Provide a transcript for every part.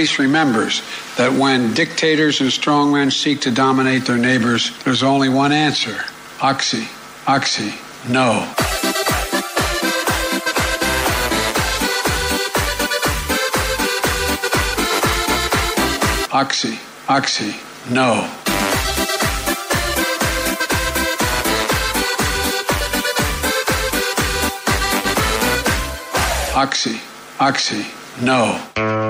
Greece remembers that when dictators and strongmen seek to dominate their neighbors, there's only one answer. Oxy, oxy, no. Oxy, oxy, no. Oxy, oxy, no.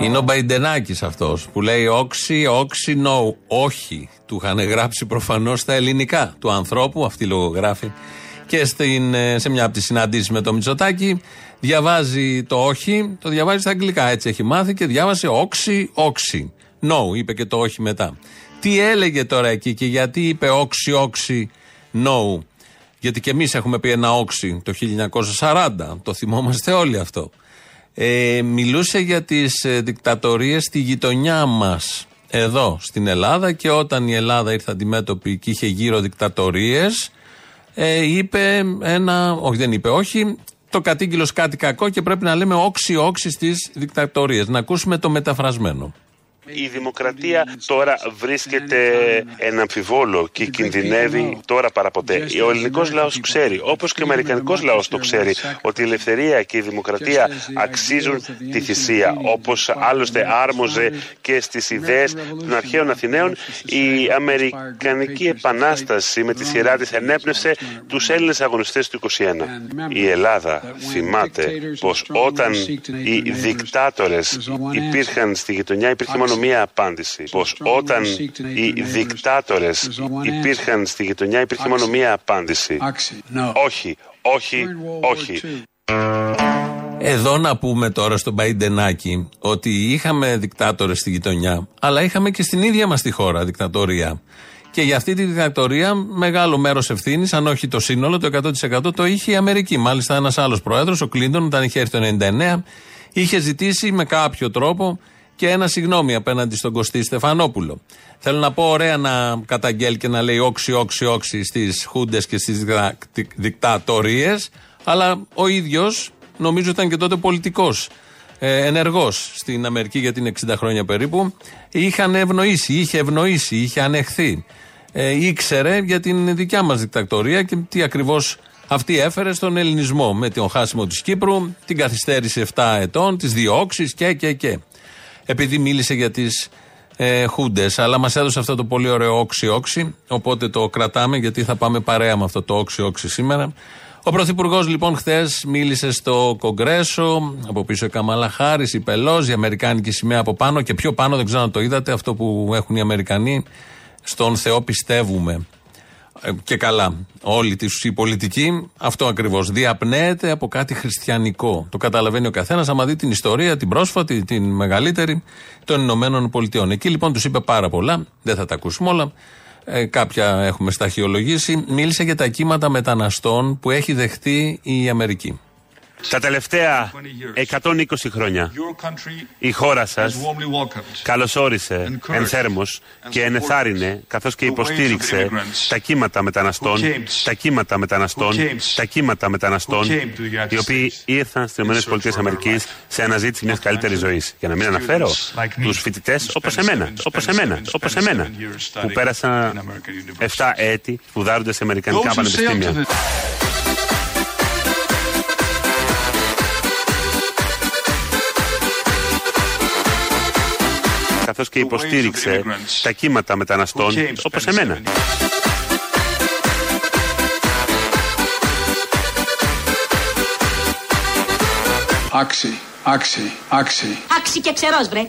Είναι ο Μπαϊντενάκης αυτός που λέει όξι, όξι, no. Όχι. Του είχαν γράψει προφανώς στα ελληνικά του ανθρώπου, αυτή λογογράφη. Και στην, ε, σε μια από τις συναντήσεις με το Μητσοτάκι διαβάζει το όχι, το διαβάζει στα αγγλικά. Έτσι έχει μάθει και διάβασε όξι, όξι. No, είπε και το όχι μετά. Τι έλεγε τώρα εκεί και γιατί είπε όξι, όξι, no. Γιατί και εμείς έχουμε πει ένα όξι το 1940. Το θυμόμαστε όλοι αυτό. Ε, μιλούσε για τις ε, δικτατορίες στη γειτονιά μας εδώ στην Ελλάδα και όταν η Ελλάδα ήρθε αντιμέτωπη και είχε γύρω δικτατορίες ε, είπε ένα, όχι δεν είπε όχι, το κατήγγειλος κάτι κακό και πρέπει να λέμε όξι όξι στις δικτατορίες. Να ακούσουμε το μεταφρασμένο. Η δημοκρατία τώρα βρίσκεται ένα αμφιβόλο και κινδυνεύει τώρα παραποτέ. Ο ελληνικός λαός ξέρει, όπως και ο αμερικανικός λαός το ξέρει, ότι η ελευθερία και η δημοκρατία αξίζουν τη θυσία. Όπως άλλωστε άρμοζε και στις ιδέες των αρχαίων Αθηναίων, η Αμερικανική Επανάσταση με τη σειρά της ενέπνευσε τους Έλληνες αγωνιστές του 21. Η Ελλάδα θυμάται πως όταν οι δικτάτορες υπήρχαν στη γειτονιά υπήρχε μόνο μία απάντηση. Πως όταν οι δικτάτορες υπήρχαν στη γειτονιά υπήρχε μόνο μία απάντηση. Όχι, όχι, όχι. Εδώ να πούμε τώρα στον Μπαϊντενάκη ότι είχαμε δικτάτορες στη γειτονιά, αλλά είχαμε και στην ίδια μας τη χώρα δικτατορία. Και για αυτή τη δικτατορία μεγάλο μέρος ευθύνης, αν όχι το σύνολο, το 100% το είχε η Αμερική. Μάλιστα, ένας άλλος πρόεδρος, ο Κλίντον, όταν είχε έρθει το 1999, είχε ζητήσει με κάποιο τρόπο και ένα συγγνώμη απέναντι στον Κωστή Στεφανόπουλο. Θέλω να πω ωραία να καταγγέλει και να λέει όξι, όξι, όξι στις χούντες και στις δικτατορίες, αλλά ο ίδιος νομίζω ήταν και τότε πολιτικός. Ε, Ενεργός στην Αμερική για την 60 χρόνια περίπου. Είχαν ευνοήσει, είχε ευνοήσει, είχε ανεχθεί. Ε, ήξερε για την δικιά μας δικτατορία και τι ακριβώς αυτή έφερε στον ελληνισμό με τον χάσιμο της Κύπρου, την καθυστέρηση 7 ετών, τις διώξεις και, και, και επειδή μίλησε για τις ε, Χούντες. Αλλά μας έδωσε αυτό το πολύ ωραίο όξι-όξι. Οπότε το κρατάμε γιατί θα πάμε παρέα με αυτό το όξι-όξι σήμερα. Ο Πρωθυπουργός λοιπόν χθες μίλησε στο Κογκρέσο, από πίσω η Καμάλα Χάρη, η Πελόζη, η Αμερικάνικη σημαία από πάνω και πιο πάνω, δεν ξέρω αν το είδατε, αυτό που έχουν οι Αμερικανοί. Στον Θεό πιστεύουμε. Ε, και καλά. Όλοι οι πολιτικοί αυτό ακριβώς. Διαπνέεται από κάτι χριστιανικό. Το καταλαβαίνει ο καθένας άμα δει την ιστορία, την πρόσφατη, την μεγαλύτερη των Ηνωμένων Πολιτειών. Εκεί λοιπόν τους είπε πάρα πολλά. Δεν θα τα ακούσουμε όλα. Ε, κάποια έχουμε σταχυολογήσει. Μίλησε για τα κύματα μεταναστών που έχει δεχτεί η Αμερική. Τα τελευταία 120 χρόνια η χώρα σας καλωσόρισε ενθέρμος και ενεθάρρυνε καθώς και υποστήριξε τα κύματα μεταναστών, τα κύματα μεταναστών, τα κύματα μεταναστών οι οποίοι ήρθαν στις ΗΠΑ σε αναζήτηση μιας καλύτερης ζωής. Για να μην αναφέρω τους φοιτητές όπως εμένα, όπως εμένα, όπως εμένα που πέρασαν 7 έτη σπουδάζοντας σε Αμερικανικά πανεπιστήμια. Καθώς και υποστήριξε τα κύματα μεταναστών όπως εμένα. Άξι, άξι, άξι. Άξι και ξερός βρε.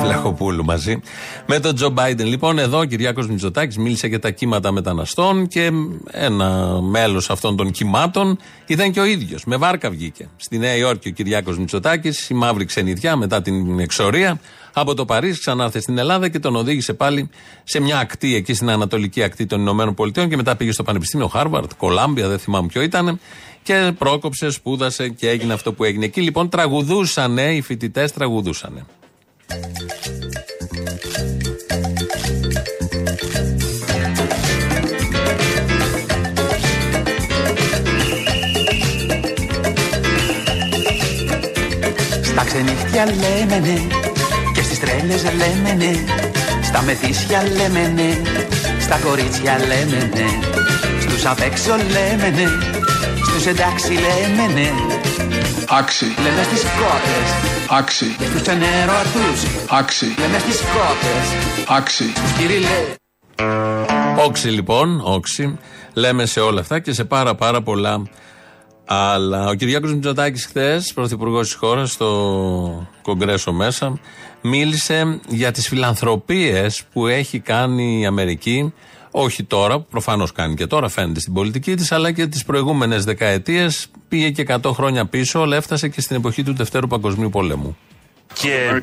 Βλαχοπούλου μαζί. Με τον Τζο Μπάιντεν. Λοιπόν, εδώ ο Κυριάκος Μητσοτάκης μίλησε για τα κύματα μεταναστών και ένα μέλος αυτών των κυμάτων ήταν και ο ίδιος. Με βάρκα βγήκε. Στη Νέα Υόρκη ο Κυριάκος Μητσοτάκης, η μαύρη ξενιτιά μετά την εξορία, από το Παρίσι ξανάρθε στην Ελλάδα και τον οδήγησε πάλι σε μια ακτή εκεί στην ανατολική ακτή των Ηνωμένων Πολιτειών και μετά πήγε στο Πανεπιστήμιο Χάρβαρντ, Κολάμπια, δεν θυμάμαι ποιο ήταν. Και πρόκοψε, σπούδασε και έγινε αυτό που έγινε. Εκεί λοιπόν τραγουδούσανε, οι φοιτητές τραγουδούσανε. Στα ξενύχτια λέμε ναι Και στις τρέλες λέμε ναι Στα μεθύσια λέμε ναι Στα κορίτσια λέμε ναι Στους απ' έξω λέμε ναι Στους εντάξει λέμε ναι Oxy, Λέμε στις κότες. Oxy, Και στους ενερωτούς oxy, Λέμε στις κότες. Oxy. Στους κυριλέ. Όξι λοιπόν, όξι. Λέμε σε όλα αυτά και σε πάρα πάρα πολλά άλλα. Ο Κυριάκος Μητσοτάκης χθες, πρωθυπουργός της χώρας, στο κογκρέσο μέσα, μίλησε για τις φιλανθρωπίες που έχει κάνει η Αμερική, όχι τώρα, προφανώς κάνει και τώρα, φαίνεται στην πολιτική της, αλλά και τις προηγούμενες δεκαετίες, πήγε και 100 χρόνια πίσω, αλλά έφτασε και στην εποχή του Δευτέρου Παγκοσμίου Πολέμου. Και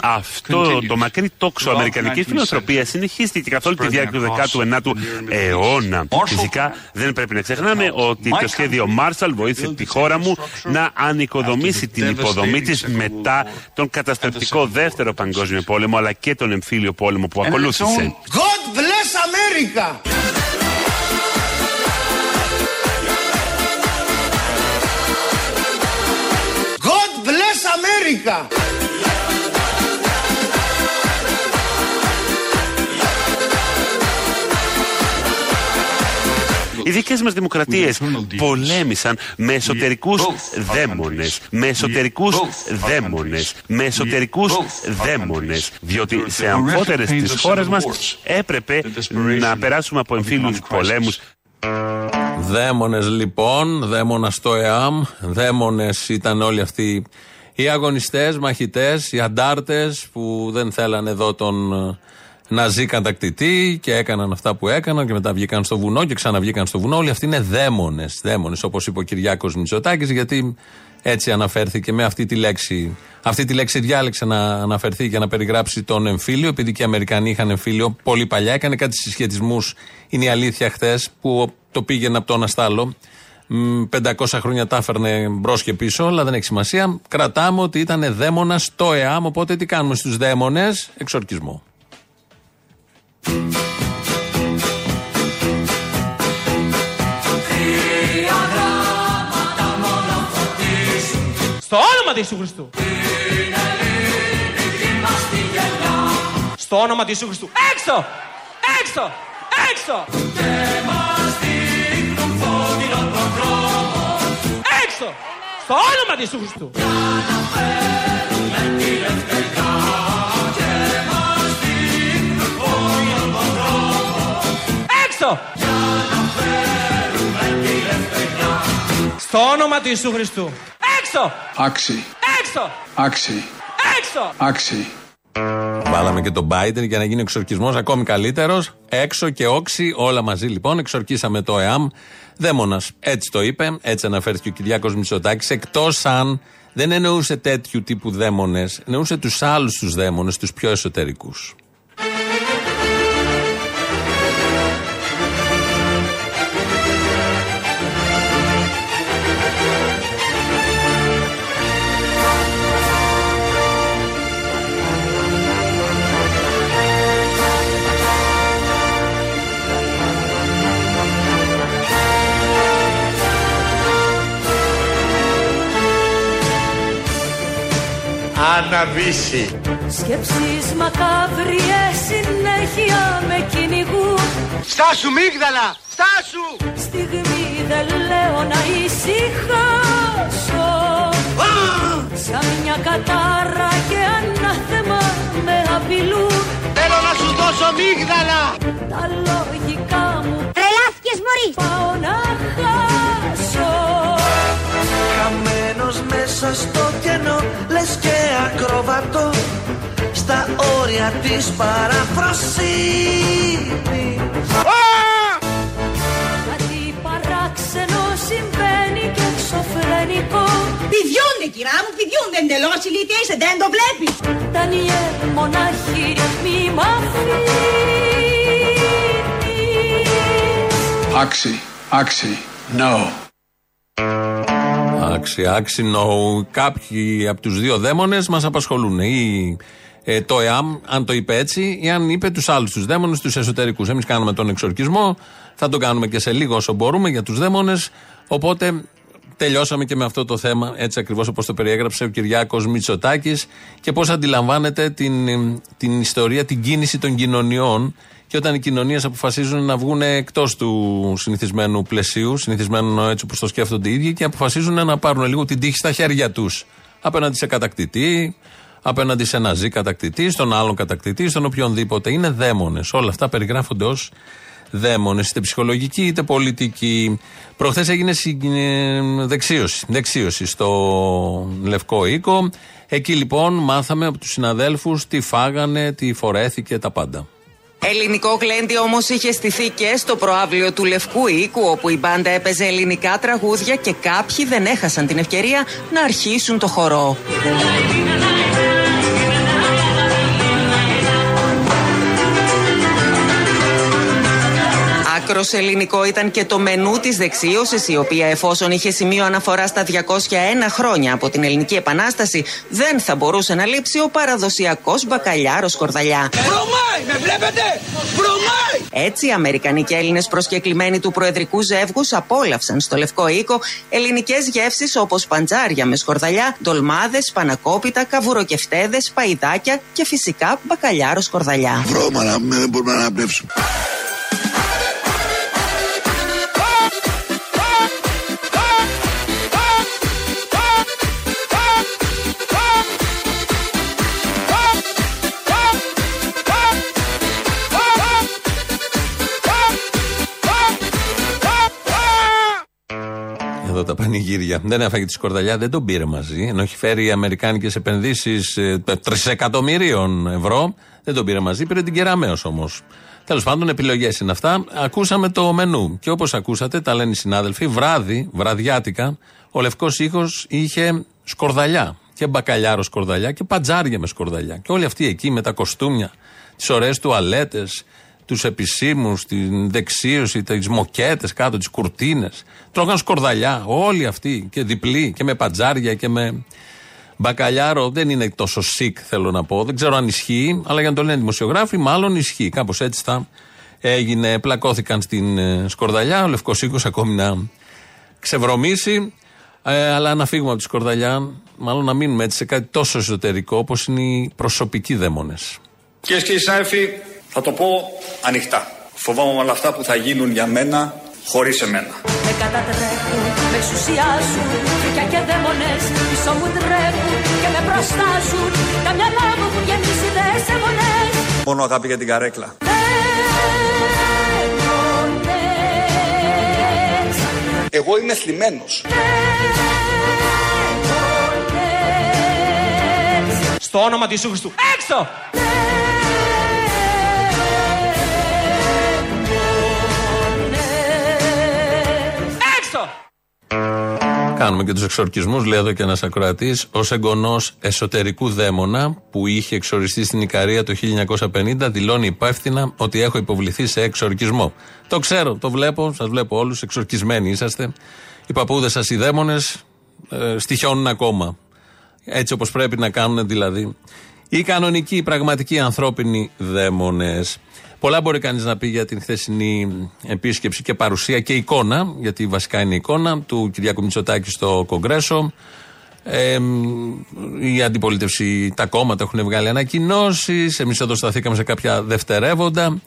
αυτό το μακρύ τόξο αμερικανική φιλανθρωπία συνεχίστηκε καθ' όλη τη διάρκεια του 19ου αιώνα. Φυσικά δεν πρέπει να ξεχνάμε ότι το σχέδιο Marshall βοήθησε τη χώρα μου να ανοικοδομήσει την υποδομή της μετά τον καταστροφικό δεύτερο παγκόσμιο πόλεμο αλλά και τον εμφύλιο πόλεμο που ακολούθησε. God bless America! God bless America! Οι δικές μας δημοκρατίες πολέμησαν με εσωτερικούς δαίμονες. Με εσωτερικούς δαίμονες. Με εσωτερικούς δαίμονες. Διότι σε αμφότερε τι χώρε μας έπρεπε να περάσουμε από εμφύλιου πολέμους. Δαίμονες λοιπόν, δαίμονας στο ΕΑΜ, δαίμονες ήταν όλοι αυτοί οι αγωνιστές, μαχητές, οι αντάρτες που δεν θέλανε εδώ τον ε, Ναζί κατακτητή και έκαναν αυτά που έκαναν και μετά βγήκαν στο βουνό και ξαναβγήκαν στο βουνό. Όλοι αυτοί είναι δαίμονες. Δαίμονες, όπως είπε ο Κυριάκος Μητσοτάκης, γιατί έτσι αναφέρθηκε με αυτή τη λέξη. Αυτή τη λέξη διάλεξε να αναφερθεί και να περιγράψει τον εμφύλιο, επειδή και οι Αμερικανοί είχαν εμφύλιο πολύ παλιά. Έκανε κάτι συσχετισμούς, είναι η αλήθεια χθες, που το πήγαινε από τον Αστάλο. Μ, 500 χρόνια τα έφερνε μπρος και πίσω, αλλά δεν έχει σημασία. Κρατάμε ότι ήταν δαίμονας στο ΕΑΜ, οπότε τι κάνουμε στους δαίμονες, εξορκισμό. Στο όνομα του Ιησού Χριστού. Στο όνομα του Ιησού Χριστού. Έξω! Έξω! Έξω! Έξω! Στο όνομα του Ιησού Χριστού. Έξω! Στο όνομα του Ιησού Χριστού. Έξω! Oxy, Έξω! oxy, Έξω! oxy. Βάλαμε και τον Biden για να γίνει ο εξορκισμός ακόμη καλύτερος. Έξω και όξι, όλα μαζί λοιπόν. Εξορκίσαμε το ΕΑΜ. Δαίμονας. Έτσι το είπε, έτσι αναφέρθηκε ο Κυριάκος Μητσοτάκης. Εκτός αν δεν εννοούσε τέτοιου τύπου δαίμονες, εννοούσε τους άλλους τους δαίμονες, τους πιο εσωτερικούς. Αναβήσει. Σκέψεις μακάβριες συνέχεια με κυνηγούν Στάσου μίγδαλα! Στάσου! Στιγμή δεν λέω να ησυχάσω Σαν μια κατάρα και ανάθεμα με απειλούν Θέλω να σου δώσω μίγδαλα! Τα λογικά μου Τρελάθηκες μωρή. πάω να χάσω μέσα στο κενό Λες και ακροβατό Στα όρια της παραφροσύνης Κάτι παράξενο συμβαίνει και εξωφρενικό Πηδιούνται κυρά μου, πηδιούνται εντελώς ηλίθεια είσαι, δεν το βλέπεις. Τανιέ μονάχη μη μ' αφήνεις Oxy, oxy, no. Άξι, άξι, no. Κάποιοι από τους δύο δαίμονες μας απασχολούν. Ή ε, το ΕΑΜ, αν το είπε έτσι, ή αν είπε τους άλλους τους δαίμονες, τους εσωτερικούς. Εμείς κάνουμε τον εξορκισμό, θα τον κάνουμε και σε λίγο όσο μπορούμε για τους δαίμονες. Οπότε τελειώσαμε και με αυτό το θέμα, έτσι ακριβώς όπως το περιέγραψε ο Κυριάκος Μητσοτάκης και πώς αντιλαμβάνεται την, την ιστορία, την κίνηση των κοινωνιών και όταν οι κοινωνίες αποφασίζουν να βγουν εκτός του συνηθισμένου πλαισίου, συνηθισμένου έτσι όπως το σκέφτονται οι ίδιοι και αποφασίζουν να πάρουν λίγο την τύχη στα χέρια τους. Απέναντι σε κατακτητή, απέναντι σε ένα ζή κατακτητή, στον άλλον κατακτητή, στον οποιονδήποτε. Είναι δαίμονες. Όλα αυτά περιγράφονται ως δαίμονες, είτε ψυχολογικοί είτε πολιτικοί. Προχθές έγινε δεξίωση, δεξίωση στο Λευκό Οίκο. Εκεί λοιπόν μάθαμε από τους συναδέλφους τι φάγανε, τι φορέθηκε, τα πάντα. Ελληνικό γλέντι όμως είχε στηθεί και στο προάβλιο του Λευκού Οίκου, όπου η μπάντα έπαιζε ελληνικά τραγούδια και κάποιοι δεν έχασαν την ευκαιρία να αρχίσουν το χορό. Άκρος ελληνικό ήταν και το μενού της δεξίωσης, η οποία εφόσον είχε σημείο αναφορά στα 201 χρόνια από την Ελληνική Επανάσταση, δεν θα μπορούσε να λείψει ο παραδοσιακός μπακαλιάρος κορδαλιά. Βρωμάει, με βλέπετε! Βρωμάει! Έτσι, οι Αμερικανοί και Έλληνες προσκεκλημένοι του Προεδρικού Ζεύγους απόλαυσαν στο Λευκό Οίκο ελληνικές γεύσεις όπως παντζάρια μες σκορδαλιά, ντολμάδες, πανακόπιτα, καβουροκεφτέδες, παϊδάκια και φυσικά μπακαλιάρος σκορδαλιά. Βρώμα να μην μπορούμε να αναπνεύσουμε. Εδώ τα πανηγύρια. Δεν έφαγε τη σκορδαλιά, δεν τον πήρε μαζί. Ενώ έχει φέρει αμερικάνικες επενδύσεις τρισεκατομμυρίων ευρώ, δεν τον πήρε μαζί. Πήρε την Κεραμαίο όμως. Τέλος πάντων, επιλογές είναι αυτά. Ακούσαμε το μενού. Και όπως ακούσατε, τα λένε οι συνάδελφοι, βράδυ, βραδιάτικα, ο Λευκός Ήχος είχε σκορδαλιά. Και μπακαλιάρο σκορδαλιά και πατζάρια με σκορδαλιά. Και όλοι αυτοί εκεί με τα κοστούμια, τις ωραίες τουαλέτες, τους επισήμους, την δεξίωση, τις μοκέτες κάτω, τις κουρτίνες. Τρώγαν σκορδαλιά. Όλοι αυτοί και διπλοί και με πατζάρια και με μπακαλιάρο. Δεν είναι τόσο sick, θέλω να πω. Δεν ξέρω αν ισχύει, αλλά για να το λένε δημοσιογράφοι, μάλλον ισχύει. Κάπως έτσι θα έγινε. Πλακώθηκαν στην ε, σκορδαλιά. Ο Λευκό Οίκο ακόμη να ξεβρωμίσει. Ε, αλλά να φύγουμε από τη σκορδαλιά, μάλλον να μείνουμε έτσι σε κάτι τόσο εσωτερικό όπως είναι οι προσωπικοί δαίμονες. Κυρίες και κύριοι συνάδελφοι, θα το πω ανοιχτά. Φοβάμαι όλα αυτά που θα γίνουν για μένα χωρίς εμένα. Με κατατρέχουν, με εξουσιάζουν Φρικιά και δαίμονες πίσω μου τρέχουν Και με προστάζουν Τα μυαλά μου έχουν γεμίσει δεσαιμονές Μόνο αγάπη για την καρέκλα. Δαίμονες Εγώ είμαι θλιμμένος. Δαίμονες Στο όνομα του Ιησού Χριστού. Έξω! Έξω! Κάνουμε και τους εξορκισμούς, λέει εδώ και ένας ακροατής, ως εγγονός εσωτερικού δαίμονα που είχε εξοριστεί στην Ικαρία το 1950, δηλώνει υπεύθυνα ότι έχω υποβληθεί σε εξορκισμό. Το ξέρω, το βλέπω, σας βλέπω όλους, εξορκισμένοι είσαστε. Οι παππούδες σας οι δαίμονες ε, στοιχιώνουν ακόμα. Έτσι όπως πρέπει να κάνουν δηλαδή. Οι κανονικοί, οι πραγματικοί ανθρώπινοι δαίμονες. Πολλά μπορεί κανείς να πει για την χθεσινή επίσκεψη και παρουσία και εικόνα, γιατί βασικά είναι η εικόνα του Κυριάκου Μητσοτάκη στο Κογκρέσο. Ε, η αντιπολίτευση, τα κόμματα έχουν βγάλει ανακοινώσεις. Εμείς εδώ σταθήκαμε σε κάποια δευτερεύοντα.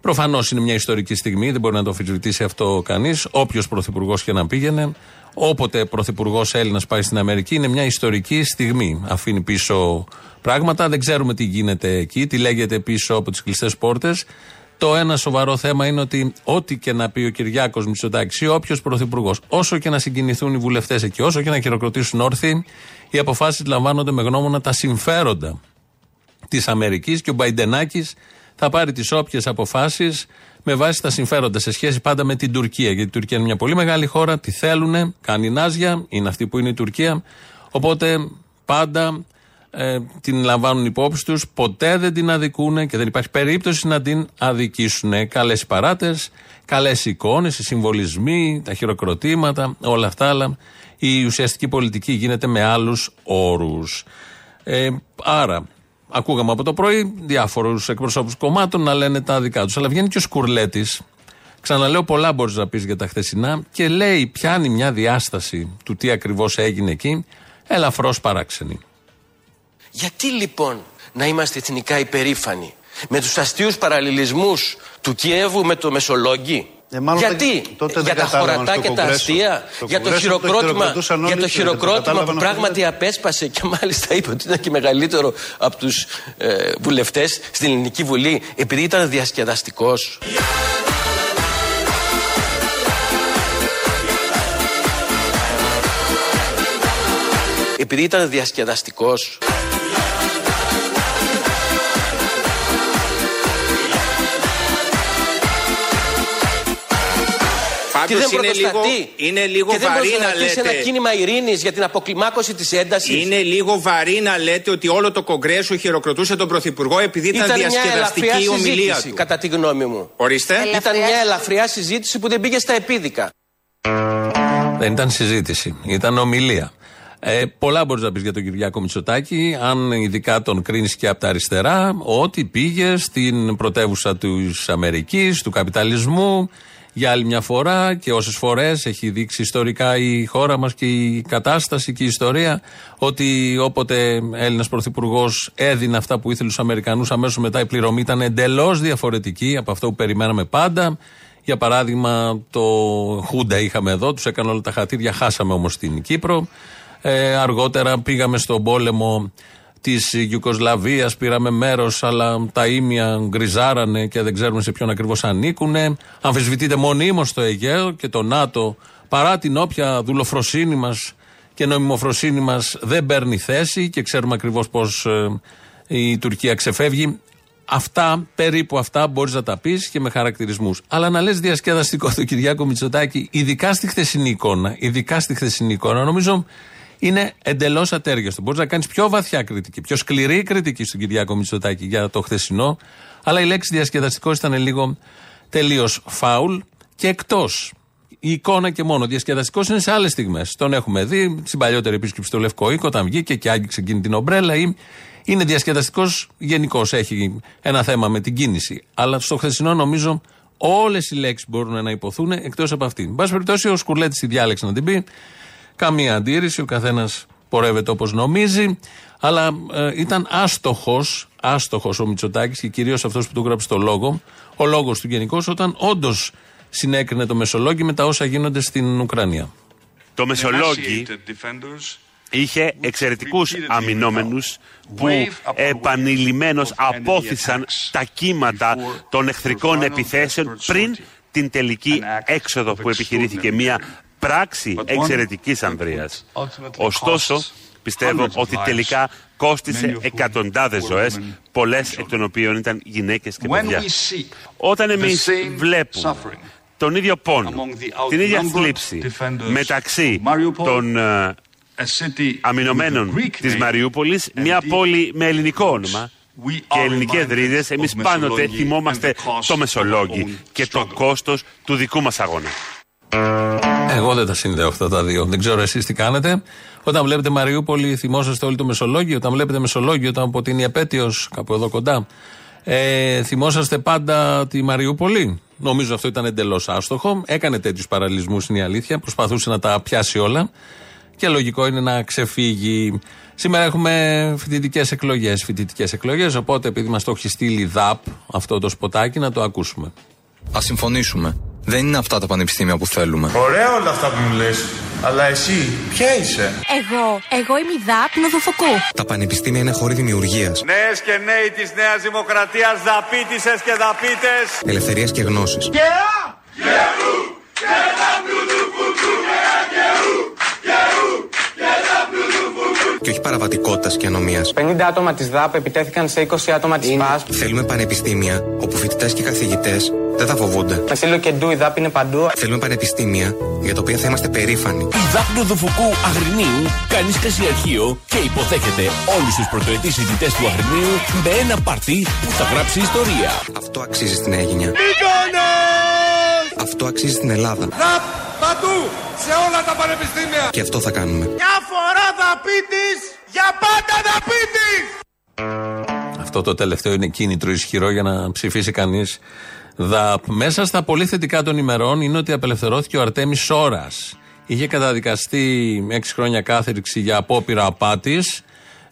Προφανώς είναι μια ιστορική στιγμή, δεν μπορεί να το αμφισβητήσει αυτό κανείς. Όποιος πρωθυπουργός και να πήγαινε, όποτε πρωθυπουργός Έλληνας πάει στην Αμερική, είναι μια ιστορική στιγμή. Αφήνει πίσω πράγματα, δεν ξέρουμε τι γίνεται εκεί, τι λέγεται πίσω από τις κλειστές πόρτες. Το ένα σοβαρό θέμα είναι ότι ό,τι και να πει ο Κυριάκος Μητσοτάκης ή όποιος πρωθυπουργός, όσο και να συγκινηθούν οι βουλευτές εκεί, όσο και να χειροκροτήσουν όρθιοι, οι αποφάσεις λαμβάνονται με γνώμονα τα συμφέροντα της Αμερικής και ο Μπαϊντενάκης θα πάρει τις όποιες αποφάσεις με βάση τα συμφέροντα σε σχέση πάντα με την Τουρκία. Γιατί η Τουρκία είναι μια πολύ μεγάλη χώρα, τη θέλουν, κάνει νάζια, είναι αυτή που είναι η Τουρκία. Οπότε πάντα ε, την λαμβάνουν υπόψη τους, ποτέ δεν την αδικούν και δεν υπάρχει περίπτωση να την αδικήσουν. Καλές οι παράτες, καλές οι εικόνες, οι συμβολισμοί, τα χειροκροτήματα, όλα αυτά, αλλά η ουσιαστική πολιτική γίνεται με άλλους όρους. Ε, άρα, ακούγαμε από το πρωί διάφορους εκπροσώπους κομμάτων να λένε τα δικά τους. Αλλά βγαίνει και ο Σκουρλέτης Ξαναλέω, πολλά μπορείς να πεις για τα χθεσινά και λέει, πιάνει μια διάσταση του τι ακριβώς έγινε εκεί, ελαφρώς παράξενη. Γιατί λοιπόν να είμαστε εθνικά υπερήφανοι με τους αστείους παραλληλισμούς του Κιέβου με το Μεσολόγγι; Ε, μάλλον Γιατί, δεν- τότε για δεν τα κατάλαβαν χωρατά στο και τα Κογκρέσο. αστεία, Στο για το Κογκρέσο το χειροκρότημα, χειροκροτούσαν όλοι για το και δεν το χειροκρότημα κατάλαβαν που αυτό πράγματι απέσπασε και μάλιστα είπε ότι ήταν και μεγαλύτερο από τους ε, βουλευτές στην Ελληνική Βουλή επειδή ήταν διασκεδαστικός. Επειδή ήταν διασκεδαστικός. Πάντως δεν είναι λίγο, πρωτοστατεί. είναι λίγο και δεν βαρύ να πρωτοστατεί σε λέτε. ένα κίνημα ειρήνης για την αποκλιμάκωση της έντασης. Είναι λίγο βαρύ να λέτε ότι όλο το Κογκρέσο χειροκροτούσε τον Πρωθυπουργό επειδή ήταν, Ήταν μια διασκεδαστική ελαφριά η ομιλία συζήτηση, του. κατά τη γνώμη μου. Ορίστε. Ήταν μια ελαφριά συζήτηση που δεν πήγε στα επίδικα. Δεν ήταν συζήτηση, ήταν ομιλία. Ε, πολλά μπορείς να πεις για τον Κυριάκο Μητσοτάκη, αν ειδικά τον κρίνεις και από τα αριστερά, ότι πήγε στην πρωτεύουσα της Αμερικής, του καπιταλισμού, για άλλη μια φορά και όσες φορές έχει δείξει ιστορικά η χώρα μας και η κατάσταση και η ιστορία, ότι όποτε Έλληνας Πρωθυπουργός έδινε αυτά που ήθελε στους Αμερικανούς, αμέσως μετά η πληρωμή ήταν εντελώς διαφορετική από αυτό που περιμέναμε πάντα. Για παράδειγμα, το Χούντα είχαμε εδώ, τους έκανε όλα τα χατήρια, χάσαμε όμως στην Κύπρο. Ε, αργότερα πήγαμε στον πόλεμο της Ιουκοσλαβίας, πήραμε μέρος, αλλά τα ίμια γκριζάρανε και δεν ξέρουμε σε ποιον ακριβώς ανήκουν. Αμφισβητείται μονίμως το Αιγαίο και το ΝΑΤΟ, παρά την όποια δουλοφροσύνη μας και νομιμοφροσύνη μας δεν παίρνει θέση και ξέρουμε ακριβώς πώς η Τουρκία ξεφεύγει. Αυτά, περίπου αυτά μπορείς να τα πεις και με χαρακτηρισμούς. Αλλά να λες διασκεδαστικό το Κυριάκο Μητσοτάκη, ειδικά στη χθεσινή εικόνα, ειδικά στη χθεσινή εικόνα, νομίζω είναι εντελώς ατέριαστο. Μπορείς να κάνεις πιο βαθιά κριτική, πιο σκληρή κριτική στον Κυριάκο Μητσοτάκη για το χθεσινό, αλλά η λέξη διασκεδαστικός ήταν λίγο τελείως φάουλ και εκτός. Η εικόνα και μόνο. Διασκεδαστικός είναι σε άλλες στιγμές. Τον έχουμε δει στην παλιότερη επίσκεψη στο Λευκό Οίκο, όταν βγήκε και άγγιξε εκείνη την ομπρέλα. Ή είναι διασκεδαστικός γενικώ. Έχει ένα θέμα με την κίνηση. Αλλά στο χθεσινό νομίζω όλες οι λέξεις μπορούν να υποθούν εκτός από αυτή. Εν πάση περιπτώσει, ο Σκουρλέτης τη διάλεξε να την πει. Καμία αντίρρηση, ο καθένας πορεύεται όπως νομίζει. Αλλά ε, ήταν άστοχος άστοχος ο Μητσοτάκης και κυρίως αυτός που του γράψει το λόγο, ο λόγος του γενικώς, όταν όντως συνέκρινε το Μεσολόγγι με τα όσα γίνονται στην Ουκρανία. Το Μεσολόγγι είχε εξαιρετικούς αμυνόμενους που επανειλημμένως απόθυσαν τα κύματα των εχθρικών επιθέσεων πριν την τελική έξοδο που επιχειρήθηκε μια πράξη εξαιρετικής ανδρείας. Ωστόσο, πιστεύω ότι τελικά κόστισε εκατοντάδες ζωές, πολλές εκ των οποίων ήταν γυναίκες και παιδιά. Όταν εμείς βλέπουμε τον ίδιο πόνο, την ίδια θλίψη μεταξύ των ε, αμυνωμένων της Μαριούπολης, μια πόλη με ελληνικό όνομα και ελληνικές ρίζες, εμείς πάντοτε θυμόμαστε το Μεσολόγγι και το κόστος του δικού μας αγώνα. Εγώ δεν τα συνδέω αυτά τα δύο. Δεν ξέρω εσείς τι κάνετε. Όταν βλέπετε Μαριούπολη, θυμόσαστε όλοι το Μεσολόγγιο. Όταν βλέπετε Μεσολόγγιο, όταν από την επέτειο, κάπου εδώ κοντά, ε, θυμόσαστε πάντα τη Μαριούπολη. Νομίζω αυτό ήταν εντελώς άστοχο. Έκανε τέτοιους παραλληλισμού, είναι η αλήθεια. Προσπαθούσε να τα πιάσει όλα. Και λογικό είναι να ξεφύγει. Σήμερα έχουμε φοιτητικές εκλογές. Φοιτητικές εκλογές. Οπότε, επειδή μας το έχει στείλει ΔΑΠ αυτό το σποτάκι, να το ακούσουμε. Α συμφωνήσουμε. Δεν είναι αυτά τα πανεπιστήμια που θέλουμε. Ωραία όλα αυτά που μου λες, αλλά εσύ ποια είσαι; Εγώ, εγώ είμαι η ΔΑΠ Νοδοφοκού. Τα πανεπιστήμια είναι χώροι δημιουργίας, Νέες και νέοι της Νέας Δημοκρατίας, δαπίτησες και δαπίτες. ελευθερίας και γνώσης. Και όχι παραβατικότητας και ανομίας. 50 άτομα της ΔΑΠ επιτέθηκαν σε 20 άτομα της ΠΑΣ. Θέλουμε πανεπιστήμια όπου φοιτητές και καθηγητές δεν θα φοβούνται. Με σύλλο και ντου η ΔΑΠ είναι παντού. Θέλουμε πανεπιστήμια για τα οποία θα είμαστε περήφανοι. Η Δάπνο Δουφουκού Αγρινίου κάνει σκασιαρχείο και υποδέχεται όλους τους πρωτοετής φοιτητέ του Αγρινίου με ένα παρτί που θα γράψει ιστορία. Αυτό αξίζει στην Αίγινια. Αυτό αξίζει στην Ελλάδα. Δαπ, παντού, σε όλα τα πανεπιστήμια. Και αυτό θα κάνουμε. Μια φορά δαπίτης, για πάντα δαπίτης. Αυτό το τελευταίο είναι κίνητρο ισχυρό για να ψηφίσει κανείς ΔΑΠ. Μέσα στα πολύ θετικά των ημερών είναι ότι απελευθερώθηκε ο Αρτέμις Σόρας. Είχε καταδικαστεί 6 χρόνια κάθριξη για απόπειρα απάτης.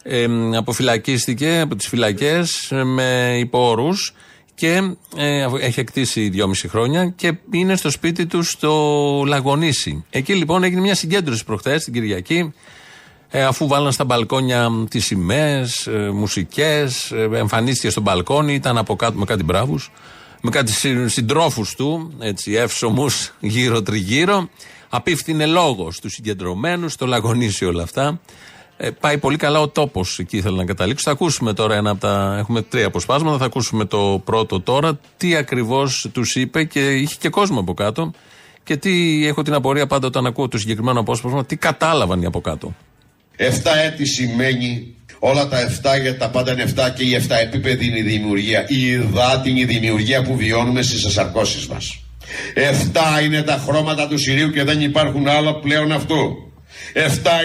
Ε, αποφυλακίστηκε από τις φυλακές με υπόρους και ε, έχει εκτίσει 2,5 χρόνια και είναι στο σπίτι του στο Λαγονίσι. Εκεί λοιπόν έγινε μια συγκέντρωση προχθές την Κυριακή. Ε, αφού βάλαν στα μπαλκόνια τις σημαίες, ε, μουσικές, ε, εμφανίστηκε στο μπαλκόνι, ήταν από κάτω με κάτι μπράβους, με κάτι συντρόφους του, έτσι εύσωμου γύρω τριγύρω. Απίφθινε λόγος στους συγκεντρωμένους, το λαγονίσι όλα αυτά. Ε, πάει πολύ καλά ο τόπος, εκεί ήθελα να καταλήξω. Θα ακούσουμε τώρα ένα από τα. Έχουμε τρία αποσπάσματα. Θα ακούσουμε το πρώτο τώρα. Τι ακριβώς τους είπε και είχε και κόσμο από κάτω. Και τι έχω την απορία πάντα όταν ακούω το συγκεκριμένο απόσπασμα, τι κατάλαβαν οι από κάτω. 7 έτη σημαίνει όλα τα 7 για τα πάντα είναι 7 και η 7 επίπεδη είναι η δημιουργία. Η υδάτη είναι η δημιουργία που βιώνουμε στις ασαρκώσει μας. 7 είναι τα χρώματα του Συρίου και δεν υπάρχουν άλλα πλέον αυτού. 7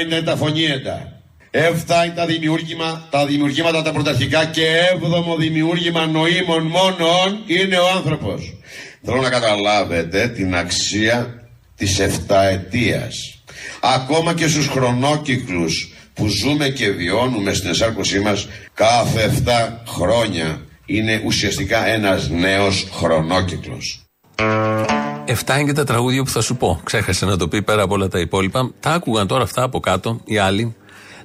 είναι τα φωνήεντα. 7 είναι τα, δημιούργημα, τα δημιουργήματα τα πρωταρχικά και έβδομο δημιούργημα νοήμων μόνον είναι ο άνθρωπος. Θέλω να καταλάβετε την αξία της εφταετίας ακόμα και στους χρονόκυκλους που ζούμε και βιώνουμε στην εσάρκωσή μας κάθε 7 χρόνια είναι ουσιαστικά ένας νέος χρονόκυκλος. Εφτά είναι και τα τραγούδια που θα σου πω. Ξέχασε να το πει πέρα από όλα τα υπόλοιπα. Τα άκουγαν τώρα αυτά από κάτω οι άλλοι.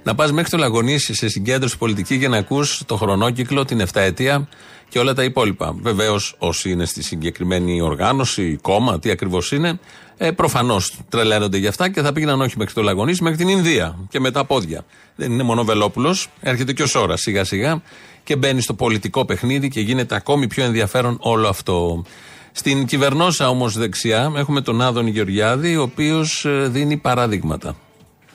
Να πας μέχρι το Λαγονίσι σε συγκέντρωση πολιτική για να ακούς το χρονόκυκλο, την εφταετία και όλα τα υπόλοιπα. Βεβαίως, όσοι είναι στη συγκεκριμένη οργάνωση, κόμμα, τι ακριβώς είναι, ε, προφανώς τρελαίνονται γι' αυτά και θα πήγαιναν όχι μέχρι το Λαγονίσι, μέχρι την Ινδία και με τα πόδια. Δεν είναι μόνο Βελόπουλος, έρχεται και ο Σόρας σιγά σιγά και μπαίνει στο πολιτικό παιχνίδι και γίνεται ακόμη πιο ενδιαφέρον όλο αυτό. Στην κυβερνόσα όμως δεξιά έχουμε τον Άδων Γεωργιάδη, ο οποίος ε, δίνει παραδείγματα.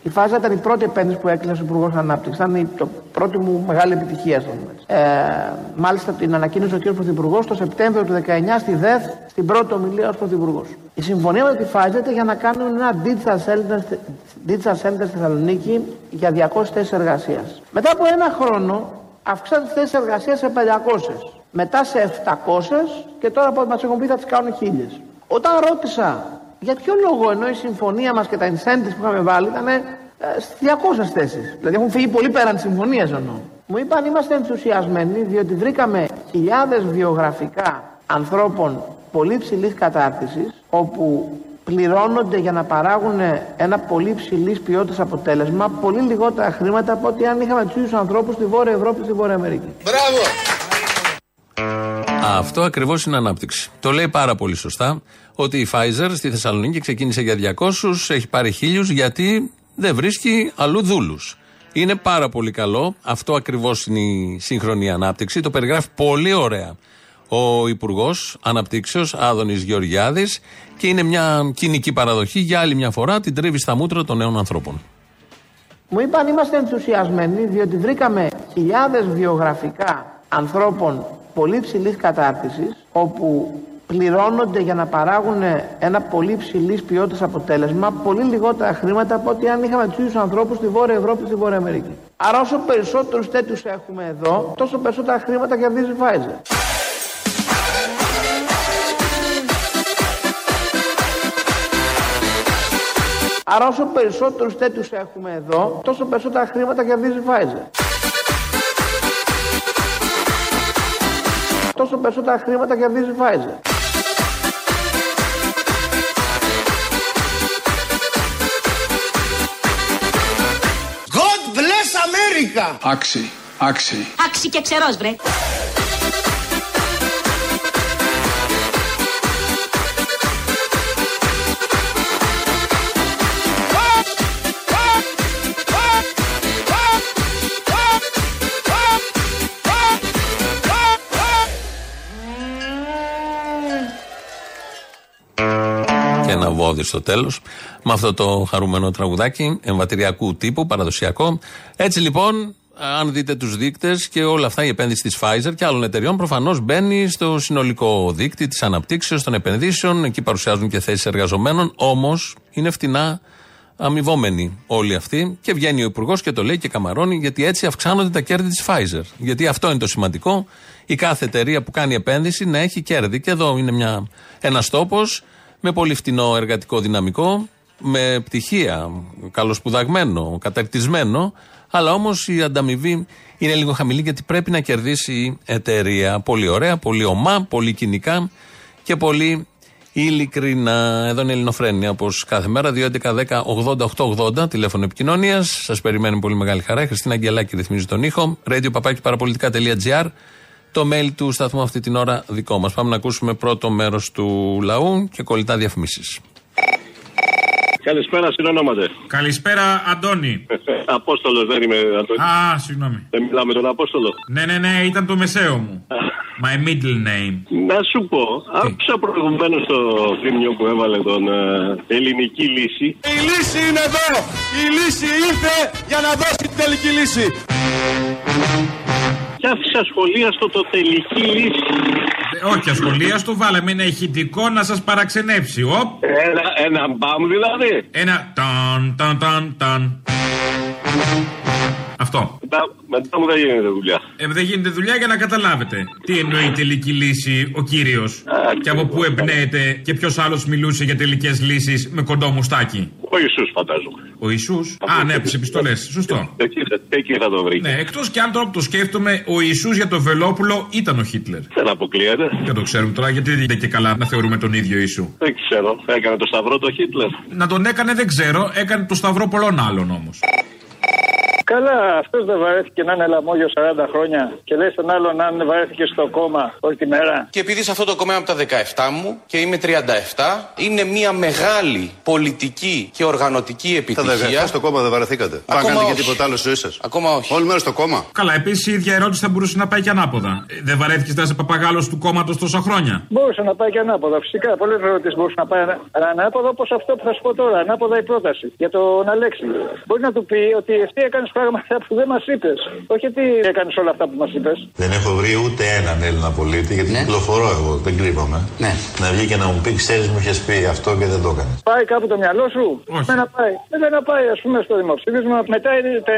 Η φάζα ήταν η πρώτη επένδυση που έκλεισε ο Υπουργός Ανάπτυξης. Ήταν η το πρώτη μου μεγάλη επιτυχία στο ε, Μάλιστα την ανακοίνωσε ο κ. Πρωθυπουργός το Σεπτέμβριο του 19 στη ΔΕΘ, στην πρώτη ομιλία ως Πρωθυπουργός. Η συμφωνία με τη Pfizer για να κάνουν ένα digital center, digital center στη Θεσσαλονίκη για 200 θέσεις εργασίας. Μετά από ένα χρόνο αυξάνουν τι θέσει εργασίας σε 500. Μετά σε 700 και τώρα από ό,τι μας έχουν πει θα τις κάνουν 1000. Όταν ρώτησα για ποιο λόγο ενώ η συμφωνία μας και τα incentives που είχαμε βάλει ήταν ε, στις 200 θέσεις. Δηλαδή έχουν φύγει πολύ πέραν της συμφωνίας εννοώ. Μου είπαν είμαστε ενθουσιασμένοι διότι βρήκαμε χιλιάδες βιογραφικά ανθρώπων πολύ ψηλής κατάρτισης όπου πληρώνονται για να παράγουν ένα πολύ ψηλής ποιότητας αποτέλεσμα πολύ λιγότερα χρήματα από ότι αν είχαμε τους ίδιους ανθρώπους στη Βόρεια Ευρώπη στη Βόρεια Αμερική. Μπράβο! Αυτό ακριβώς είναι ανάπτυξη. Το λέει πάρα πολύ σωστά ότι η Pfizer στη Θεσσαλονίκη ξεκίνησε για 200, έχει πάρει χίλιους γιατί δεν βρίσκει αλλού δούλους. Είναι πάρα πολύ καλό. Αυτό ακριβώς είναι η σύγχρονη ανάπτυξη. Το περιγράφει πολύ ωραία ο Υπουργός Αναπτύξεως Άδωνης Γεωργιάδης και είναι μια κοινική παραδοχή για άλλη μια φορά την τρίβει στα μούτρα των νέων ανθρώπων. Μου είπαν είμαστε ενθουσιασμένοι διότι βρήκαμε χιλιάδες βιογραφικά ανθρώπων πολύ ψηλής κατάρτισης όπου πληρώνονται για να παράγουν ένα πολύ ψηλής ποιότητας αποτέλεσμα πολύ λιγότερα χρήματα από ότι αν είχαμε τους ίδιους ανθρώπους στη Βόρεια Ευρώπη στη Βόρεια Αμερική. Άρα, όσο περισσότερους τέτοιους έχουμε εδώ, τόσο περισσότερα χρήματα κερδίζει η Pfizer. Άρα όσο περισσότερους τέτοιους έχουμε εδώ, τόσο περισσότερα χρήματα κερδίζει η Pfizer. Τόσο περισσότερα χρήματα κερδίζει η Pfizer. God bless America! Άξι, άξι. Άξι και ξερός βρε. Και ένα βόδι στο τέλος. Με αυτό το χαρούμενο τραγουδάκι εμβατηριακού τύπου, παραδοσιακό. Έτσι λοιπόν, αν δείτε τους δείκτες και όλα αυτά, η επένδυση της Pfizer και άλλων εταιριών προφανώς μπαίνει στο συνολικό δίκτυο της αναπτύξεως των επενδύσεων. Εκεί παρουσιάζουν και θέσεις εργαζομένων. Όμως είναι φτηνά αμοιβόμενοι όλοι αυτοί. Και βγαίνει ο Υπουργός και το λέει και καμαρώνει, γιατί έτσι αυξάνονται τα κέρδη της Pfizer. Γιατί αυτό είναι το σημαντικό. η κάθε εταιρεία που κάνει επένδυση να έχει κέρδη. Και εδώ είναι μια, ένας τόπος με πολύ φτηνό εργατικό δυναμικό, με πτυχία, καλοσπουδαγμένο, καταρτισμένο, αλλά όμως η ανταμοιβή είναι λίγο χαμηλή γιατί πρέπει να κερδίσει η εταιρεία. Πολύ ωραία, πολύ ομά, πολύ κοινικά και πολύ ειλικρινά. Εδώ είναι η Ελληνοφρένια όπως κάθε μέρα. 2.11.10.80.880 τηλέφωνο επικοινωνίας. Σας περιμένει πολύ μεγάλη χαρά. Η Χριστίνα Αγγελάκη ρυθμίζει τον ήχο. Radio Το mail του σταθμού αυτή την ώρα δικό μας. Πάμε να ακούσουμε πρώτο μέρος του λαού και κολλητά διαφημίσεις. Καλησπέρα, συνονόματε. Καλησπέρα, Αντώνη. Απόστολος δεν είμαι, Αντώνη. Α, συγγνώμη. Δεν μιλάμε τον Απόστολο. Ναι, ναι, ναι, ήταν το μεσαίο μου. My middle name. Να σου πω, άκουσα προηγουμένως το θύμιο που έβαλε τον ε, ελληνική λύση. Η λύση είναι εδώ! Η λύση ήρθε για να δώσει την τελική λύση. Και άφησα σχολίαστο το τελική λύση. Ε, όχι ασχολίαστο, βάλαμε ένα ηχητικό να σας παραξενέψει. Οπ. Ένα, ένα μπαμ δηλαδή. Ένα ταν ταν ταν ταν. Αυτό. Μετά, μετά μου δεν γίνεται δουλειά. Ε, δεν γίνεται δουλειά για να καταλάβετε. Τι εννοεί η τελική λύση ο κύριος. Και από πού εμπνέεται και ποιος άλλος μιλούσε για τελικές λύσεις με κοντό μουστάκι; Ο Ιησούς φαντάζομαι. Ο Ιησούς; Α, ναι, από τις επιστολές. Σωστό. Εκεί, εκεί θα το βρει. Ναι, εκτός κι αν τώρα που το σκέφτομαι, ο Ιησούς για το Βελόπουλο ήταν ο Χίτλερ. Δεν αποκλείεται. Δεν το ξέρουμε τώρα, γιατί δεν είναι και καλά να θεωρούμε τον ίδιο Ιησού. Δεν ξέρω. Έκανε το σταυρό το Χίτλερ. Να τον έκανε δεν ξέρω, έκανε το σταυρό πολλών άλλων όμως. Καλά, αυτός δεν βαρέθηκε να είναι λαμόγιο 40 χρόνια και λέει στον άλλον αν βαρέθηκε στο κόμμα όλη τη μέρα. Και επειδή σε αυτό το κόμμα από τα 17 μου και είμαι 37, είναι μια μεγάλη πολιτική και οργανωτική επιτυχία. Τα 17 στο κόμμα δεν βαρεθήκατε; Ακόμα κάνετε και τίποτα άλλο στη ζωή σας; Ακόμα όχι. Όλη μέρα στο κόμμα; Καλά, επίσης η ίδια ερώτηση θα μπορούσε να πάει και ανάποδα. Ε, Δεν βαρέθηκες να είσαι παπαγάλος του κόμματος τόσα χρόνια; Μπορούσε να πάει και ανάποδα. Φυσικά, πολλέ ερωτήσεις μπορούσαν να πάει ανα- ανάποδα όπως αυτό που θα σου πω τώρα. Ανάποδα η πρόταση για τον Αλέξη. Μπορεί να του πει ότι εσύ έκανε πράγματα που δεν μας είπες. Όχι ότι έκανες όλα αυτά που μας είπες. Δεν έχω βρει ούτε έναν Έλληνα πολίτη γιατί κυκλοφορώ εγώ, δεν κρύβομαι. Ναι. Να βγει και να μου πει: Ξέρεις, μου είχες πει αυτό και δεν το έκανες. Πάει κάπου το μυαλό σου; Δεν να πάει. Δεν να πάει, ας πούμε, στο δημοψήφισμα μετά τα